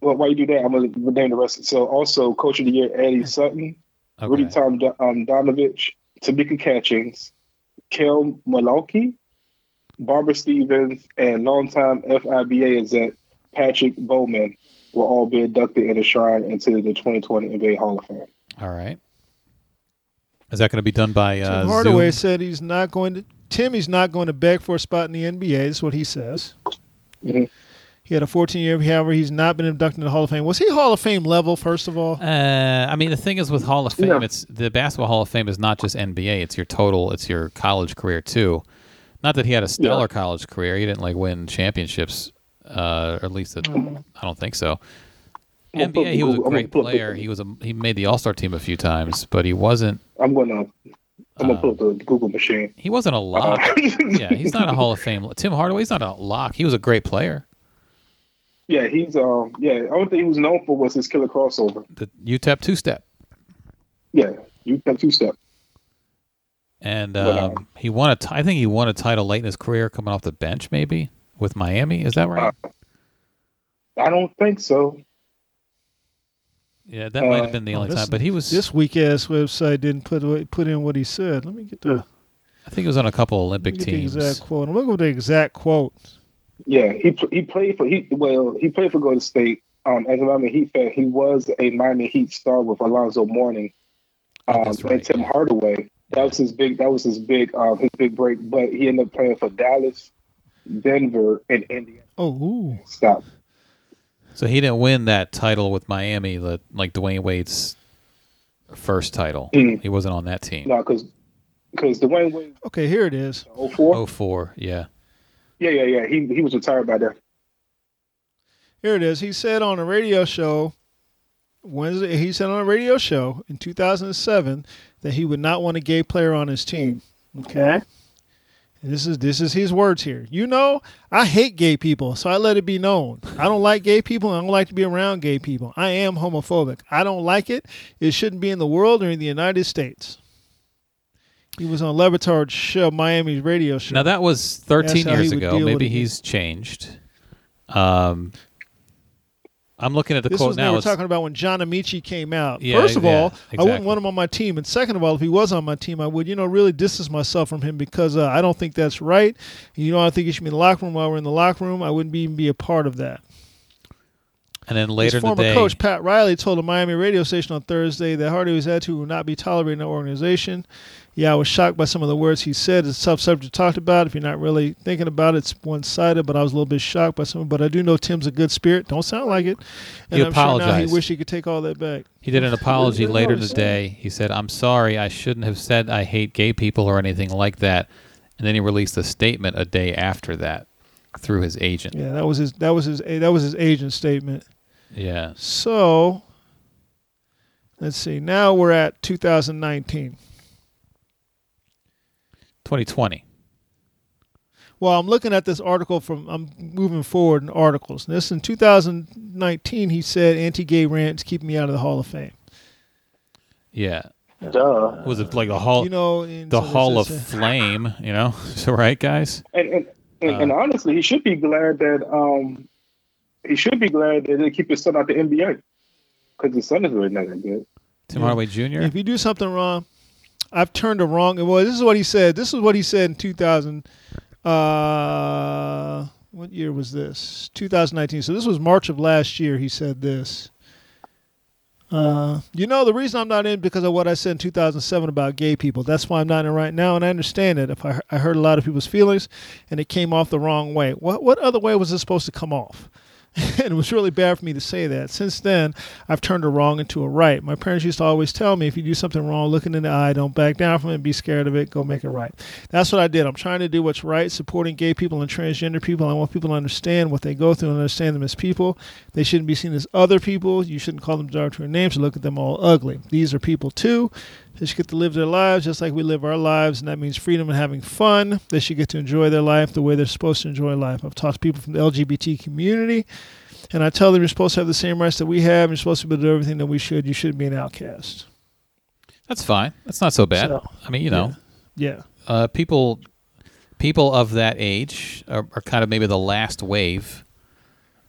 well, while you do that, I'm gonna name the rest. So, also, Coach of the Year, Eddie Sutton, Rudy Tom um, Donovich, Tamika Catchings, Kim Mulkey, Barbara Stevens, and longtime FIBA exec Patrick Baumann will all be inducted and enshrined into the 2020 NBA Hall of Fame. All right. Is that going to be done by uh, Tim Hardaway Zoom? said he's not going to. Tim, he's not going to beg for a spot in the NBA. Is what he says. Mhm. He had a 14 year, however, he's not been inducted into the Hall of Fame. Was he Hall of Fame level, first of all? Uh, I mean, the thing is with Hall of Fame, Yeah. it's the basketball Hall of Fame is not just NBA; it's your total, it's your college career too. Not that he had a stellar Yeah. college career; he didn't like win championships, uh, or at least it, I don't think so. I'm gonna NBA, he was a Google- I'm great gonna player. He was a he made the All Star team a few times, but he wasn't I'm gonna I'm gonna pull up the Google machine. He wasn't a Uh, lock. yeah, he's not a Hall of Fame. Tim Hardaway's not a lock. He was a great player. yeah, he's um yeah. The only thing he was known for was his killer crossover. The UTEP two step, Yeah, you got two step. and But, um, um, he won a. T- I think he won a title late in his career, coming off the bench, maybe with Miami. Is that right? Uh, I don't think so. yeah, that might have uh, been the oh, only this- time. But he was. This weak ass website didn't put put in what he said. Let me get the, I think it was on a couple let Olympic me get the teams. exact quote. I'm looking for the exact quote. Yeah, he he played for he well he played for Golden State. Um, as a Miami Heat fan, he was a Miami Heat star with Alonzo Mourning um, That's and Tim. Hardaway. That was his big. That was his big. Um, his big break. But he ended up playing for Dallas, Denver, and Indiana. Oh, ooh. Stop. So he didn't win that title with Miami, the, like Dwyane Wade's first title. Mm. He wasn't on that team. No, because because Dwyane Wade Okay, here it is. 04. Oh four, yeah. Yeah, yeah, yeah. He he was retired by then. Here it is. He said on a radio show Wednesday. He said on a radio show in 2007 that he would not want a gay player on his team. Okay. This is this is his words here. You know, I hate gay people, so I let it be known. I don't like gay people. and I don't like to be around gay people. I am homophobic. I don't like it. It shouldn't be in the world or in the United States. He was on Le Batard's show, Miami's radio show. Now that was 13 That's how he years ago. Maybe it. he's changed. Um, I'm looking at the This quote was now. were talking about when John Amaechi came out. Yeah, First of yeah, all, I wouldn't want him on my team, and second of all, if he was on my team, I would, you know, really distance myself from him because uh, I don't think that's right. You know, I think he should be in the locker room while we're in the locker room. I wouldn't be, even be a part of that. and then later His in the former day, coach Pat Riley told a Miami radio station on Thursday that Hardaway's attitude would not be tolerated in the organization. Yeah, I was shocked by some of the words he said. It's a tough subject to talk about. If you're not really thinking about it, it's one sided, but I was a little bit shocked by some. But I do know Tim's a good spirit. Don't sound like it. And He I'm sure now apologized. he wish he could take all that back. he did an apology later in the day. He said, "I'm sorry. I shouldn't have said I hate gay people or anything like that." And then he released a statement a day after that through his agent. Yeah, that was his. That was his. That was his agent statement. Yeah. So, let's see. Now we're at 2019. 2020. Well, I'm looking at this article from. I'm moving forward in articles. This in 2019, he said anti-gay rants keep me out of the Hall of Fame. Yeah. Duh. Was it like the hall, You know, the so hall of is, uh, flame? You know, so right, guys. And and, and, Uh. and honestly, he should be glad that um he should be glad that they keep his son out the NBA because his son is really not that good. Tim Yeah. Hardaway Jr. If you do something wrong, I've turned a wrong. Well, this is what he said. This is what he said in 2000. Uh, what year was this? 2019. So this was March of last year. He said this. Uh, you know, the reason I'm not in because of what I said in 2007 about gay people. That's why I'm not in right now, and I understand it. If I, I hurt a lot of people's feelings, and it came off the wrong way. What what other way was this supposed to come off? and it was really bad for me to say that. Since then, I've turned a wrong into a right. My parents used to always tell me, if you do something wrong, look it in the eye, don't back down from it, be scared of it, go make it right. That's what I did. I'm trying to do what's right, supporting gay people and transgender people. I want people to understand what they go through and understand them as people. They shouldn't be seen as other people. You shouldn't call them derogatory names and look at them all ugly. These are people too. They should get to live their lives just like we live our lives, and that means freedom and having fun. They should get to enjoy their life the way they're supposed to enjoy life. I've talked to people from the LGBT community, and I tell them you're supposed to have the same rights that we have. You're supposed to be able to do everything that we should. You shouldn't be an outcast. That's fine. That's not so bad. So, I mean, you know, Yeah. uh, people people of that age are, are kind of maybe the last wave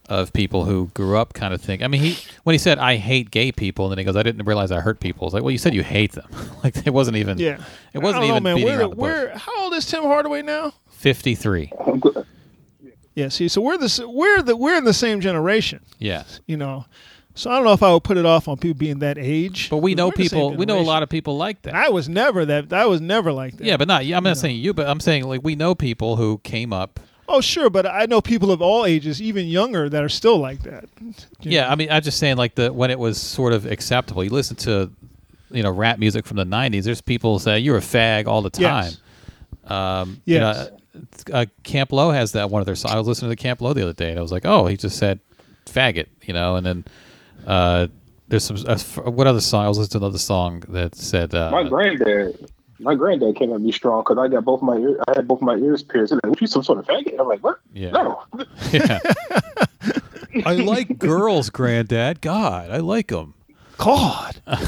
of people who grew up kind of think. I mean, he when he said I hate gay people, and then he goes, I didn't realize I hurt people. It's like, well, you said you hate them. like it wasn't even. Yeah. It wasn't I don't even know, man. beating We're, around the we're, how old is Tim Hardaway now? Fifty three. Yeah. See, so we're the we're the we're in the same generation. Yeah, You know. So I don't know if I would put it off on people being that age. but we know We're the same people. We know a lot of people like that. I was never that. I was never like that. yeah, but not. I'm not know. saying you, but I'm saying like we know people who came up. Oh, sure, but I know people of all ages, even younger, that are still like that. Yeah, know? I mean, I'm just saying like the when it was sort of acceptable. You listen to, you know, rap music from the '90s. There's people say you're a fag all the time. Yes. Um, Yes. You know, uh, Camp Lo has that one of their songs. I was listening to Camp Lo the other day, and I was like, oh, he just said faggot, you know, and then uh, there's some. Uh, what other song? I was listening to another song that said. Uh, My granddad, my granddad came at me strong because I got both my ear, I had both my ears pierced. He's like, "What you some sort of faggot?" I'm like, "What? Yeah. No." Yeah. I like girls, Granddad. God, I like them. God.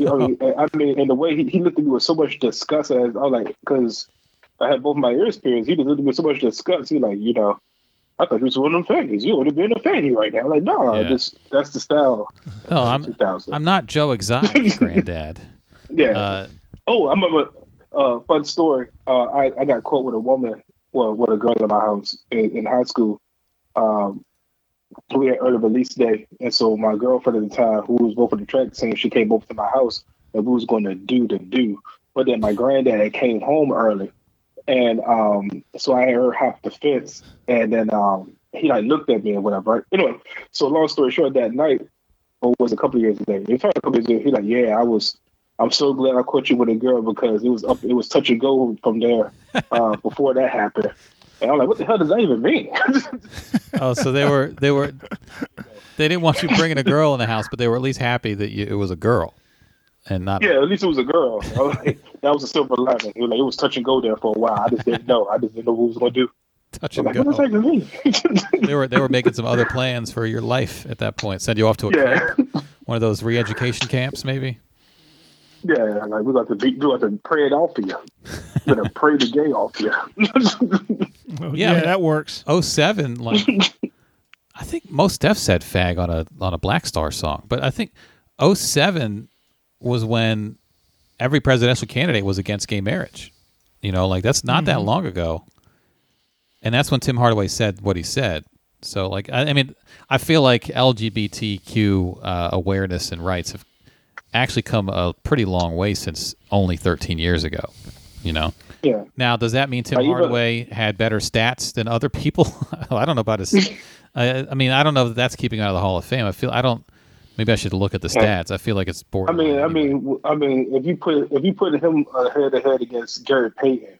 You know, I mean, and the way he, he looked at me with so much disgust, as I was like, because I had both my ears pierced, he just looked at me with so much disgust. He like, you know, I thought you was one of them faggots. You would have been a faggot right now. I'm like, no, Yeah. this that's the style. No, I'm I'm not Joe Exotic, Granddad. yeah. Uh, Oh, I'm a uh, fun story. Uh, I, I got caught with a woman, well, with a girl in my house in, in high school. Um, we had early release day, and so my girlfriend at the time, who was both for the track team, she came over to my house, and we was going to do the do. But then my granddad came home early, and um, so I had her hop the fence, and then um, he like looked at me and whatever. Anyway, so long story short, that night, or was a couple of years ago? It was a couple of years ago. He like, yeah, I was. I'm so glad I caught you with a girl because it was up. It was touch and go from there uh, before that happened. And I'm like, what the hell does that even mean? oh, so they were they were they didn't want you bringing a girl in the house, but they were at least happy that you, it was a girl and not. yeah, at least it was a girl. Was like, that was a silver lining. It was, like, it was touch and go there for a while. I just didn't know. I just didn't know what it was going to do. touch I'm and like, what does that mean? They were they were making some other plans for your life at that point. Send you off to a yeah, camp, one of those re-education camps, maybe. Yeah. Like we got to be, we got to pray it off for you. We're gonna pray the gay off for you. Oh, Yeah, yeah, that works. 07, like I think Mos Def said fag on a on a Black Star song, but I think 07 was when every presidential candidate was against gay marriage. You know, like that's not that long ago, and that's when Tim Hardaway said what he said. So, like, I, I mean, I feel like LGBTQ uh, awareness and rights have actually come a pretty long way since only 13 years ago. You know. yeah. Now, does that mean Tim Hardaway had better stats than other people? I don't know about his. I, I mean, I don't know that that's keeping out of the Hall of Fame. I feel I don't. Maybe I should look at the stats. I feel like it's boring. I mean, I mean, I mean, if you put if you put him uh, head to head against Gary Payton,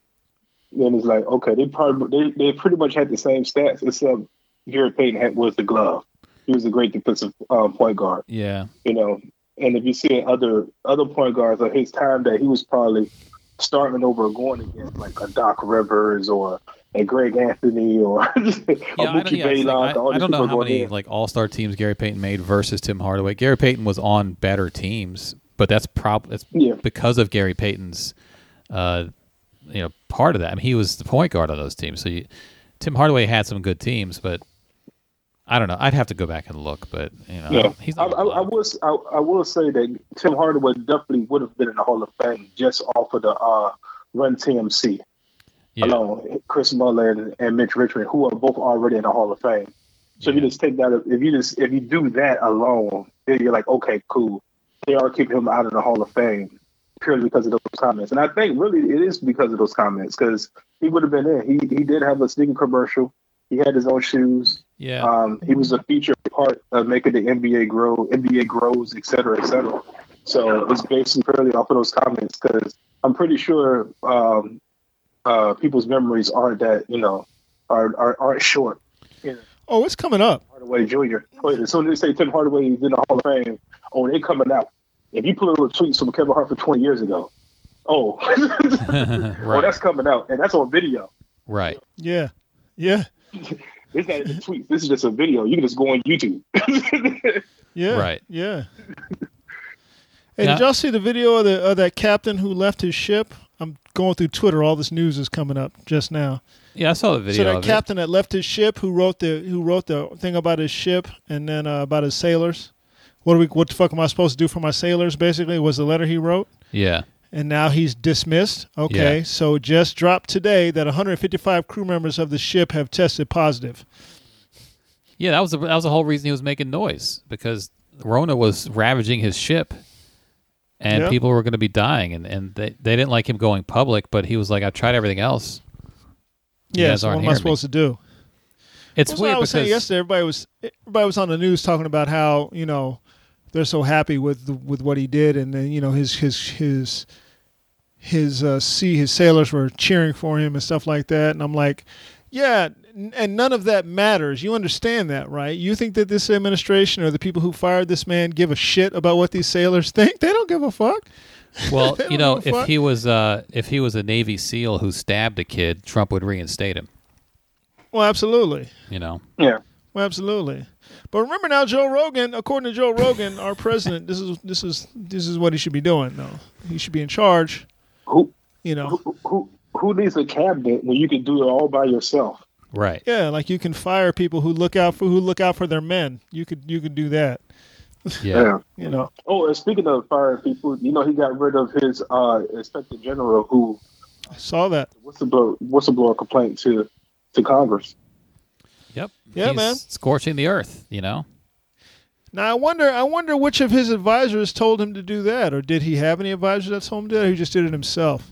then it's like okay, they probably they, they pretty much had the same stats except Gary Payton had was the glove. He was a great defensive um, point guard, yeah, you know. And if you see other other point guards of his time, that he was probably starting over going against like a Doc Rivers or a Greg Anthony or a yeah. I don't, Mookie yeah, like, I, I, don't know how many in. like All Star teams Gary Payton made versus Tim Hardaway. Gary Payton was on better teams, but that's probably it's Yeah. because of Gary Payton's, uh, you know, part of that. I mean, he was the point guard on those teams. So you, Tim Hardaway had some good teams, but I don't know. I'd have to go back and look, but you know, Yeah, he's I, I, I will. I, I will say that Tim Hardaway definitely would have been in the Hall of Fame just off of the uh, Run TMC yeah. alone. Chris Mullin and, and Mitch Richmond, who are both already in the Hall of Fame. So if you just take that, if you just if you do that alone, then you're like, okay, cool. They are keeping him out of the Hall of Fame purely because of those comments, and I think really it is because of those comments because he would have been in. He he did have a sneaker commercial. He had his own shoes. Yeah. Um, he was a featured part of making the NBA grow, NBA grows, et cetera, et cetera. So it's basically purely off of those comments because I'm pretty sure um, uh, people's memories aren't that you know are are aren't short. Oh, it's coming up. Hardaway Jr. But as soon as they say Tim Hardaway is in the Hall of Fame, oh, they're coming out. If you pull up tweets from Kevin Hart for 20 years ago, oh, oh, that's coming out, and that's on video. right. Yeah. Yeah. It's not even tweets. This is just a video. You can just go on YouTube. Yeah. Right. Yeah. Hey, Yeah. did y'all see the video of the of that captain who left his ship? I'm going through Twitter. All this news is coming up just now. Yeah, I saw the video so that of captain that left his ship, who wrote the who wrote the thing about his ship, and then uh, about his sailors. What do we? What the fuck am I supposed to do for my sailors? Basically, was the letter he wrote. Yeah. And now he's dismissed. Okay, Yeah. so just dropped today that 155 crew members of the ship have tested positive. Yeah, that was the, that was the whole reason he was making noise because Rona was ravaging his ship, and Yeah. people were going to be dying, and, and they, they didn't like him going public. But he was like, I've tried everything else." Yeah, so what am I hearing me. supposed to do? It's what weird I was saying because yesterday. Everybody was everybody was on the news talking about how you know they're so happy with the, with what he did, and then you know his his his his uh, sea his sailors were cheering for him and stuff like that. And I'm like, yeah, and none of that matters. You understand that, right? You think that this administration or the people who fired this man give a shit about what these sailors think? They don't give a fuck. Well, you know, if fuck. he was uh, if he was a Navy SEAL who stabbed a kid, Trump would reinstate him. Well, absolutely. You know. Yeah. Well, absolutely. But remember now, Joe Rogan. According to Joe Rogan, our president, this is this is this is what he should be doing. Though he should be in charge. Who You know, who who who needs a cabinet when you can do it all by yourself? Right. yeah, like you can fire people who look out for who look out for their men. You could you could do that. Yeah. You know, Oh, and speaking of firing people, you know he got rid of his uh, inspector general who I saw that. whistleblower whistleblower complaint to to Congress. Yep. Yeah, He's man. Scorching the earth. You know. Now I wonder I wonder which of his advisors told him to do that, or did he have any advisors that told him to do that, or he just did it himself?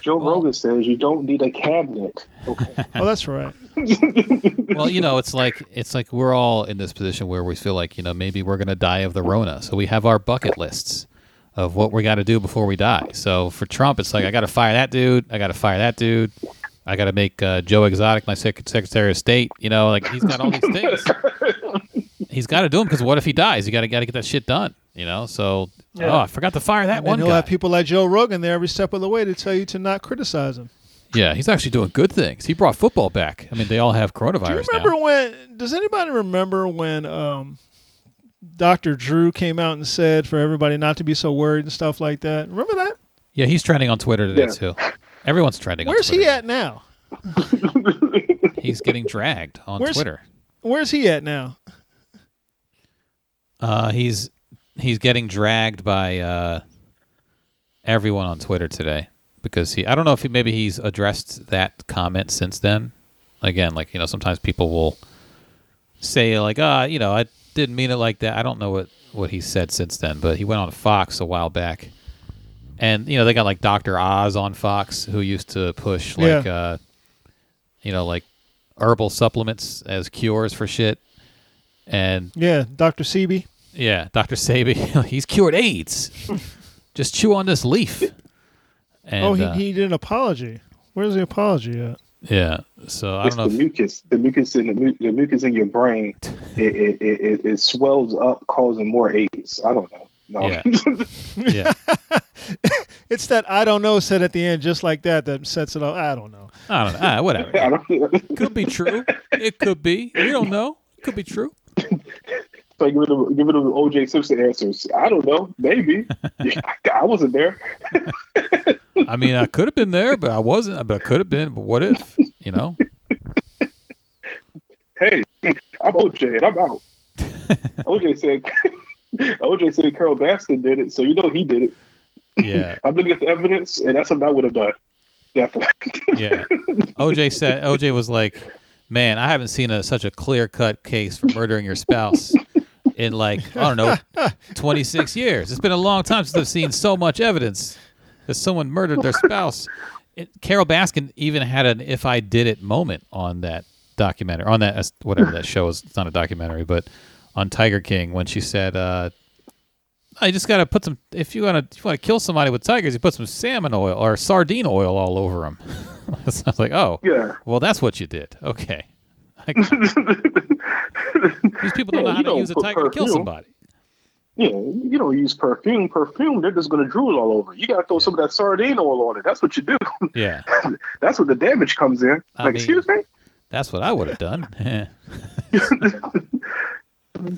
Joe Well- Rogan says you don't need a cabinet. Okay. Oh, that's right. well, you know, it's like it's like we're all in this position where we feel like you know maybe we're going to die of the Rona, so we have our bucket lists of what we got to do before we die. So for Trump, it's like I got to fire that dude, I got to fire that dude, I got to make uh, Joe Exotic my sec- Secretary of State. You know, like he's got all these things. he's got to do them because what if he dies? You got to got to get that shit done. You know, so oh, I forgot to fire that And one he'll guy. have people like Joe Rogan there every step of the way to tell you to not criticize him. yeah, he's actually doing good things. He brought football back. I mean, they all have coronavirus Do you remember now. when? Does anybody remember when um, Dr. Drew came out and said for everybody not to be so worried and stuff like that? Remember that? Yeah, he's trending on Twitter today Yeah. too. Everyone's trending. Where's on he at now? He's getting dragged on Where's- Twitter. Where's he at now? Uh, he's he's getting dragged by uh, everyone on Twitter today because he. I don't know if he maybe he's addressed that comment since then. Again, like you know, sometimes people will say like, ah, you know, I didn't mean it like that. I don't know what what he said since then, but he went on Fox a while back, and you know they got like Doctor Oz on Fox who used to push like Yeah. uh, you know like herbal supplements as cures for shit, and Yeah, Dr. Sebi. yeah, Dr. Sebi, he's cured AIDS. Just chew on this leaf. And, oh, he, uh, he did an apology. Where's the apology at? yeah. So I It's don't the know. If, mucus. The mucus in the, mu- the mucus in your brain. It, it, it, it, it swells up, causing more AIDS. I don't know. No. Yeah. yeah, It's that I don't know said at the end, just like that, that sets it off. I don't know. I don't know. Ah, whatever. I don't, know. Could be true. It could be. We don't know. Could be true. so give it giving them, giving them OJ Simpson answers. I don't know. Maybe. I wasn't there. I mean, I could have been there, but I wasn't. But I could have been. But what if? You know? Hey, I'm OJ and I'm out. OJ said. OJ said Carole Baskin did it, so you know he did it. Yeah. I'm looking at the evidence, and that's something I would have done. Definitely. Yeah. OJ said. OJ was like, "Man, I haven't seen a, such a clear cut case for murdering your spouse." In like I don't know, twenty six years. It's been a long time since I've seen so much evidence that someone murdered their spouse. It, Carole Baskin even had an "if I did it" moment on that documentary, on that whatever that show is. It's not a documentary, but on Tiger King when she said, uh, "I just got to put some. If you want to, if you want to kill somebody with tigers, you put some salmon oil or sardine oil all over them." so I was like, "Oh, Yeah. well, that's what you did." Okay. These people don't Yeah, know how to use a tiger to kill perfume. somebody. Yeah, you don't use perfume. Perfume, they're just gonna drool all over. You gotta throw some of that sardine oil on it. That's what you do. Yeah, That's where the damage comes in. I like, mean- excuse me? that's what I would have done.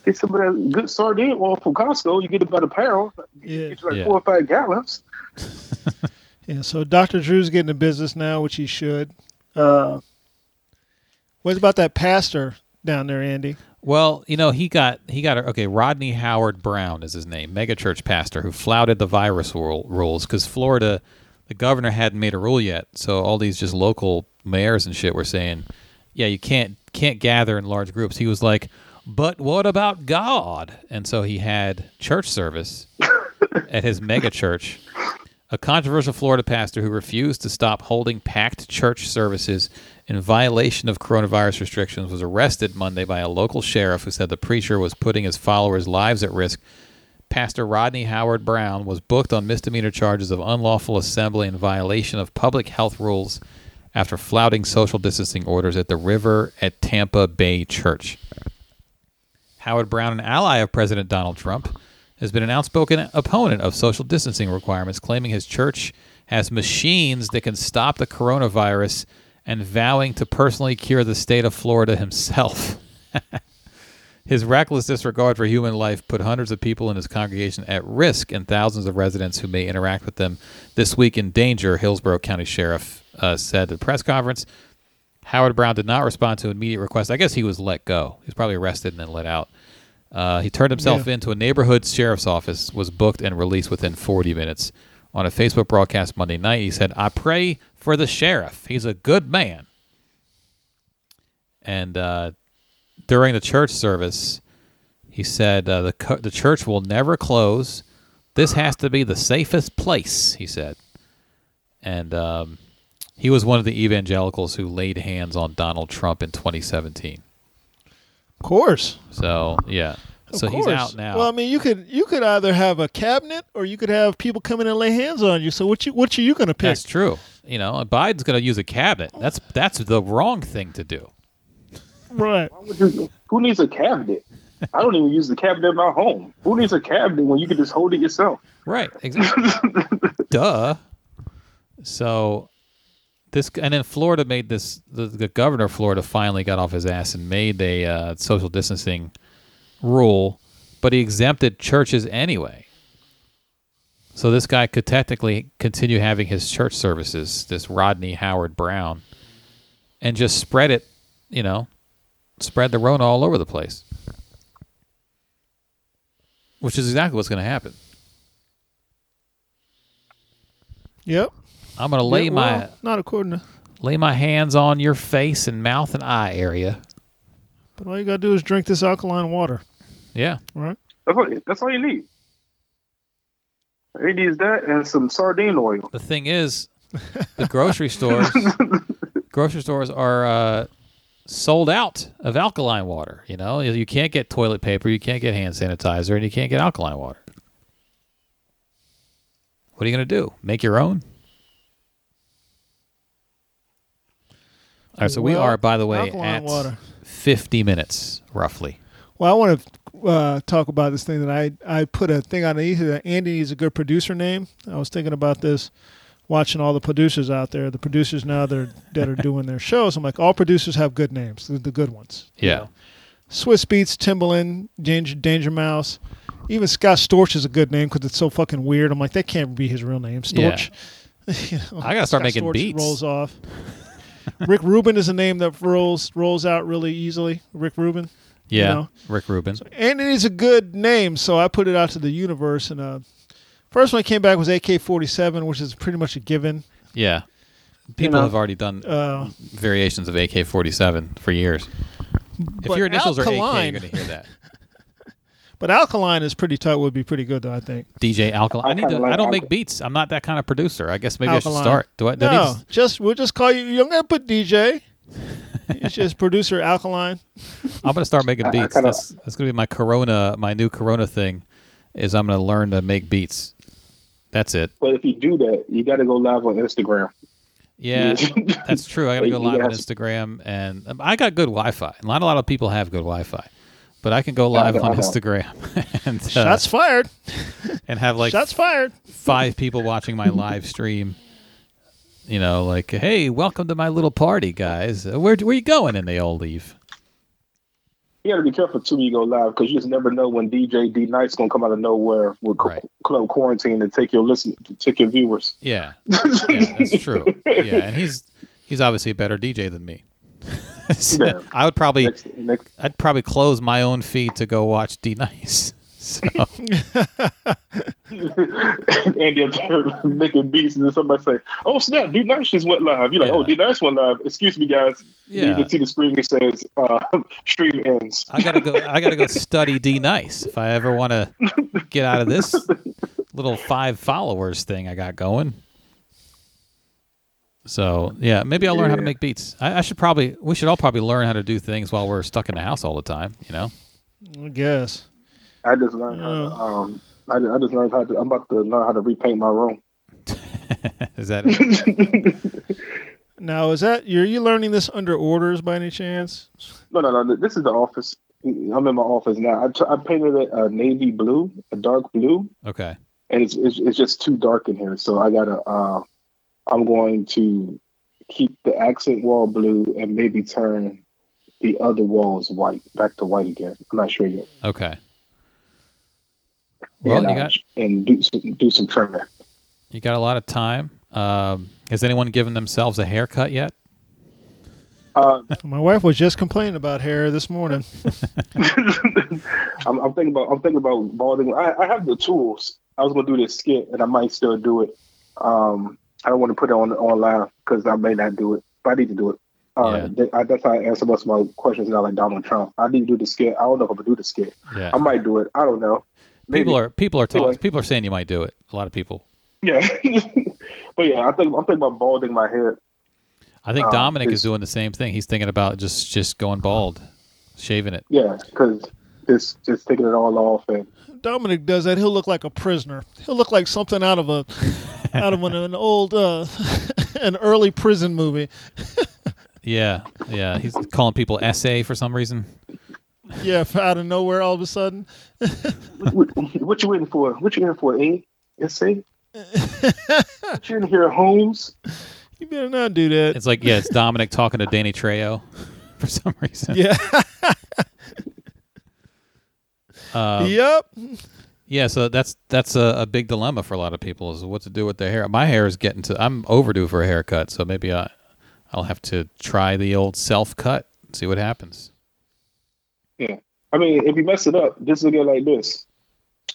Get some of that good sardine oil from Costco. You get about a pound. Yeah. Get you like Yeah. four or five gallons. Yeah, so Dr. Drew's getting a business now, which he should. Uh, what about that pastor down there, Andy? well, you know, he got he got a okay. Rodney Howard Browne is his name, megachurch pastor who flouted the virus rule, rules because Florida, the governor hadn't made a rule yet. So all these just local mayors and shit were saying, yeah, you can't can't gather in large groups. He was like, but what about God? And so he had church service at his mega church. A controversial Florida pastor who refused to stop holding packed church services in violation of coronavirus restrictions was arrested Monday by a local sheriff who said the preacher was putting his followers' lives at risk. Pastor Rodney Howard Browne was booked on misdemeanor charges of unlawful assembly in violation of public health rules after flouting social distancing orders at the River at Tampa Bay Church. Howard Browne, an ally of President Donald Trump, has been an outspoken opponent of social distancing requirements, claiming his church has machines that can stop the coronavirus and vowing to personally cure the state of Florida himself. his reckless disregard for human life put hundreds of people in his congregation at risk and thousands of residents who may interact with them this week in danger, Hillsborough County Sheriff uh, said at a press conference. Howard Browne did not respond to immediate requests. I guess he was let go. He was probably arrested and then let out. Uh, he turned himself Yeah. into a neighborhood sheriff's office, was booked and released within 40 minutes. On a Facebook broadcast Monday night, he said, I pray for the sheriff. He's a good man. And uh, during the church service, he said, uh, the, co- the church will never close. This has to be the safest place, he said. And um, he was one of the evangelicals who laid hands on Donald Trump in 2017. Of course. So, yeah. Of so he's out now. Well, I mean, you could you could either have a cabinet or you could have people come in and lay hands on you. So what you what are you going to pick? That's true. You know, Biden's going to use a cabinet. That's that's the wrong thing to do. Right. You- Who needs a cabinet? I don't even use the cabinet in my home. Who needs a cabinet when you can just hold it yourself? Right. Exactly. Duh. So this and then Florida made this. The, the governor of Florida finally got off his ass and made a uh, social distancing rule, but he exempted churches anyway. So this guy could technically continue having his church services. This Rodney Howard Browne, and just spread it. You know, spread the Rona all over the place. Which is exactly what's going to happen. Yep. I'm going to lay Yeah, my not according to. lay my hands on your face and mouth and eye area. But all you got to do is drink this alkaline water. Yeah. Right. That's all, that's all you need. He needs that and some sardine oil. The thing is, the grocery stores grocery stores are uh, sold out of alkaline water. You know, you can't get toilet paper, you can't get hand sanitizer, and you can't get alkaline water. What are you going to do? Make your own? All right, so we are, by the way, at water. 50 minutes roughly. Well, I want to uh, talk about this thing that I I put a thing underneath it that Andy needs a good producer name. I was thinking about this, watching all the producers out there. The producers now that are, that are doing their shows. I'm like, all producers have good names, the, the good ones. you Yeah. know. Swizz Beatz, Timbaland, Danger, Danger Mouse. Even Scott Storch is a good name because it's so fucking weird. I'm like, that can't be his real name, Storch. You know, I gotta start Scott making Storch beats. Rolls off. Rick Rubin is a name that rolls rolls out really easily. Rick Rubin. you Yeah. know. Rick Rubin. And it is a good name, so I put it out to the universe. And uh, first one that came back was AK-47, which is pretty much a given. Yeah. People know, have already done Uh, variations of AK 47 for years. If your initials are AK, Alkaline- you're going to hear that. But Alkaline is pretty tight. Would be pretty good, though. I think. DJ Alkaline. I, I need to, like I don't make beats. I'm not that kind of producer. I guess maybe I should start. Do I? Do I need No, to- just we'll just call you. You're gonna put DJ. it's just producer Alkaline. I'm going to start making I- I beats. kinda- that's that's going to be my Corona, my new Corona thing. Is I'm going to learn to make beats. That's it. But if you do that, you got to go live on Instagram. Yeah, that's true. I got to go You live on Instagram, and um, I got good Wi-Fi. Not a lot of people have good Wi-Fi, but I can go live on Instagram and uh, Shots fired. and have like Shots fired. five people watching my live stream. You know, like, hey, welcome to my little party, guys. Uh, Where where you going? And they all leave. You got to be careful too when you go live because you just never know when DJ D Nice's gonna come out of nowhere with Right. club quarantine and take your listen, take your viewers. Yeah, yeah, that's true. Yeah, and he's he's obviously a better DJ than me. So. I would probably Next, next, I'd probably close my own feed to go watch D Nice. So Andy up there making beats, and then somebody say, "Oh snap, D Nice just went live." You're like, Yeah. "Oh, D Nice went live." Excuse me, guys. Yeah. You can see the screen that says uh, "stream ends." I gotta go. I gotta go study D Nice if I ever want to get out of this little five followers thing I got going. So yeah, maybe I'll learn how to make beats. I, I should probably. We should all probably learn how to do things while we're stuck in the house all the time. You know. I guess. I just learned how to. Um, I, I just learned how to. I'm about to learn how to repaint my room. Is that? Now, is that you're you learning this under orders by any chance? No, no, no. This is the office. I'm in my office now. I, t- I painted it a navy blue, a dark blue, Okay. and it's, it's it's just too dark in here. So I gotta. Uh, I'm going to keep the accent wall blue and maybe turn the other walls white, back to white again. I'm not sure yet. Okay. Well, and, you uh, got and do some, do some trimming. you got a lot of time. Um, has anyone given themselves a haircut yet? Uh, My wife was just complaining about hair this morning. I'm, I'm thinking about I'm thinking about balding. I, I have the tools. I was gonna do this skit, and I might still do it. Um, I don't want to put it on online because I may not do it, but I need to do it. Uh, Yeah. th- I, that's how I answer most of my questions now, like Donald Trump. I need to do the skit. I don't know if I'm gonna do the skit. Yeah. I might do it. I don't know. Maybe. People are people are talking. Anyway. People are saying you might do it. A lot of people. yeah, but yeah, I think I'm thinking about balding my head. I think Uh, Dominic is is- doing the same thing. He's thinking about just just going bald, shaving it. Yeah, because just just taking it all off and Dominic does that. He'll look like a prisoner. He'll look like something out of a out of an, an old uh, an early prison movie. Yeah, yeah. He's calling people SA for some reason. Yeah, out of nowhere all of a sudden. what, what you waiting for? What you in for, A Yes, say. what you in here, Holmes? You better not do that. It's like yeah, it's Dominic talking to Danny Trejo for some reason. yeah. Um, yep. Yeah, so that's that's a, a big dilemma for a lot of people is what to do with their hair. My hair is getting to I'm overdue for a haircut, so maybe I I'll have to try the old self cut, see what happens. Yeah. I mean, if you mess it up, this will get like this.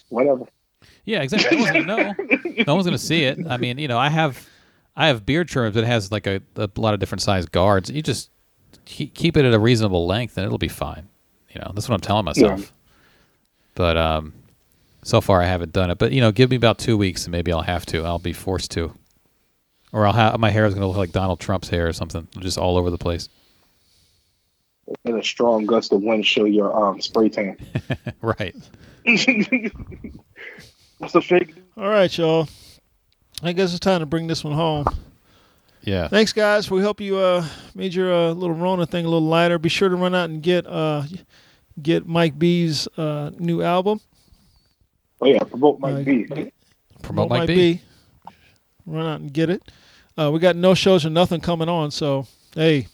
Whatever. Yeah, exactly. No one's gonna know. No one's gonna see it. I mean, you know, I have I have beard trims that has like a, a lot of different size guards. You just keep, keep it at a reasonable length, and it'll be fine. You know, that's what I'm telling myself. Yeah. But um, so far I haven't done it. But you know, give me about two weeks, and maybe I'll have to. I'll be forced to, or I'll have my hair is gonna look like Donald Trump's hair or something, just all over the place. In a strong gust of wind show your um spray tan. right. What's the fake? All right, y'all. I guess it's time to bring this one home. Yeah. Thanks, guys. We hope you uh, made your uh, little Rona thing a little lighter. Be sure to run out and get uh, get Mike B's uh, new album. Oh yeah, promote my Uh, B. Promote Mike Mike B. Run out and get it. Uh, we got no shows or nothing coming on, so hey,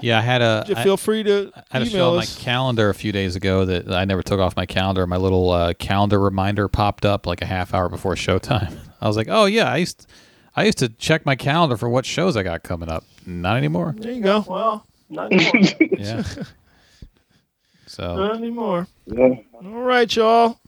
Yeah, I had a. j- I- feel free to I had a show email on my calendar a few days ago that I never took off my calendar. My little uh, calendar reminder popped up like a half hour before showtime. I was like, "Oh yeah, I used I used to check my calendar for what shows I got coming up. Not anymore." there you go. Well, not anymore. Yeah. So Not anymore. yeah. All right, y'all.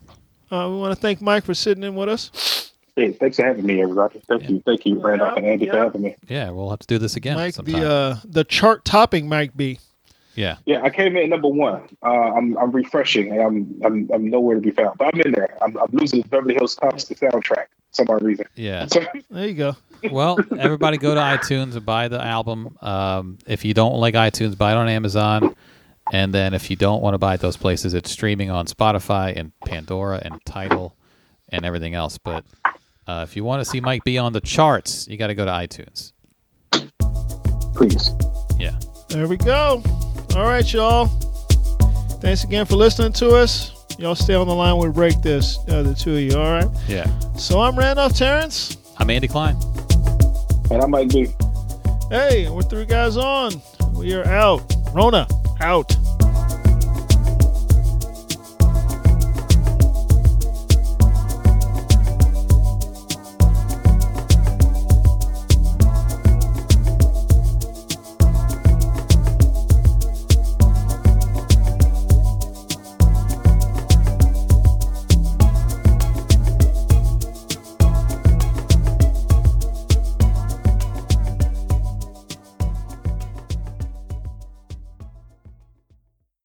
Uh, we want to thank Mike for sitting in with us. Hey, thanks for having me, everybody. Thank you, thank you, Randolph and Andy, for having me. yeah, we'll have to do this again Mike, sometime. the uh, the chart topping Mike B. yeah. Yeah, I came in at number one. Uh, I'm I'm refreshing, and I'm I'm I'm nowhere to be found. But I'm in there. I'm, I'm losing the Beverly Hills Cops the soundtrack for some odd reason. Yeah. So, There you go. Well, everybody go to iTunes and buy the album. Um, if you don't like iTunes, buy it on Amazon. And then if you don't want to buy it those places, it's streaming on Spotify and Pandora and Tidal and everything else. But uh, if you want to see Mike B on the charts, you got to go to iTunes. please. Yeah. There we go. All right, y'all. Thanks again for listening to us. Y'all stay on the line. We'll break this, uh, the two of you. All right. Yeah. So I'm Randolph Terrence. I'm Andy Klein. And I might be. Hey, we're three guys on. We are out. Rona out.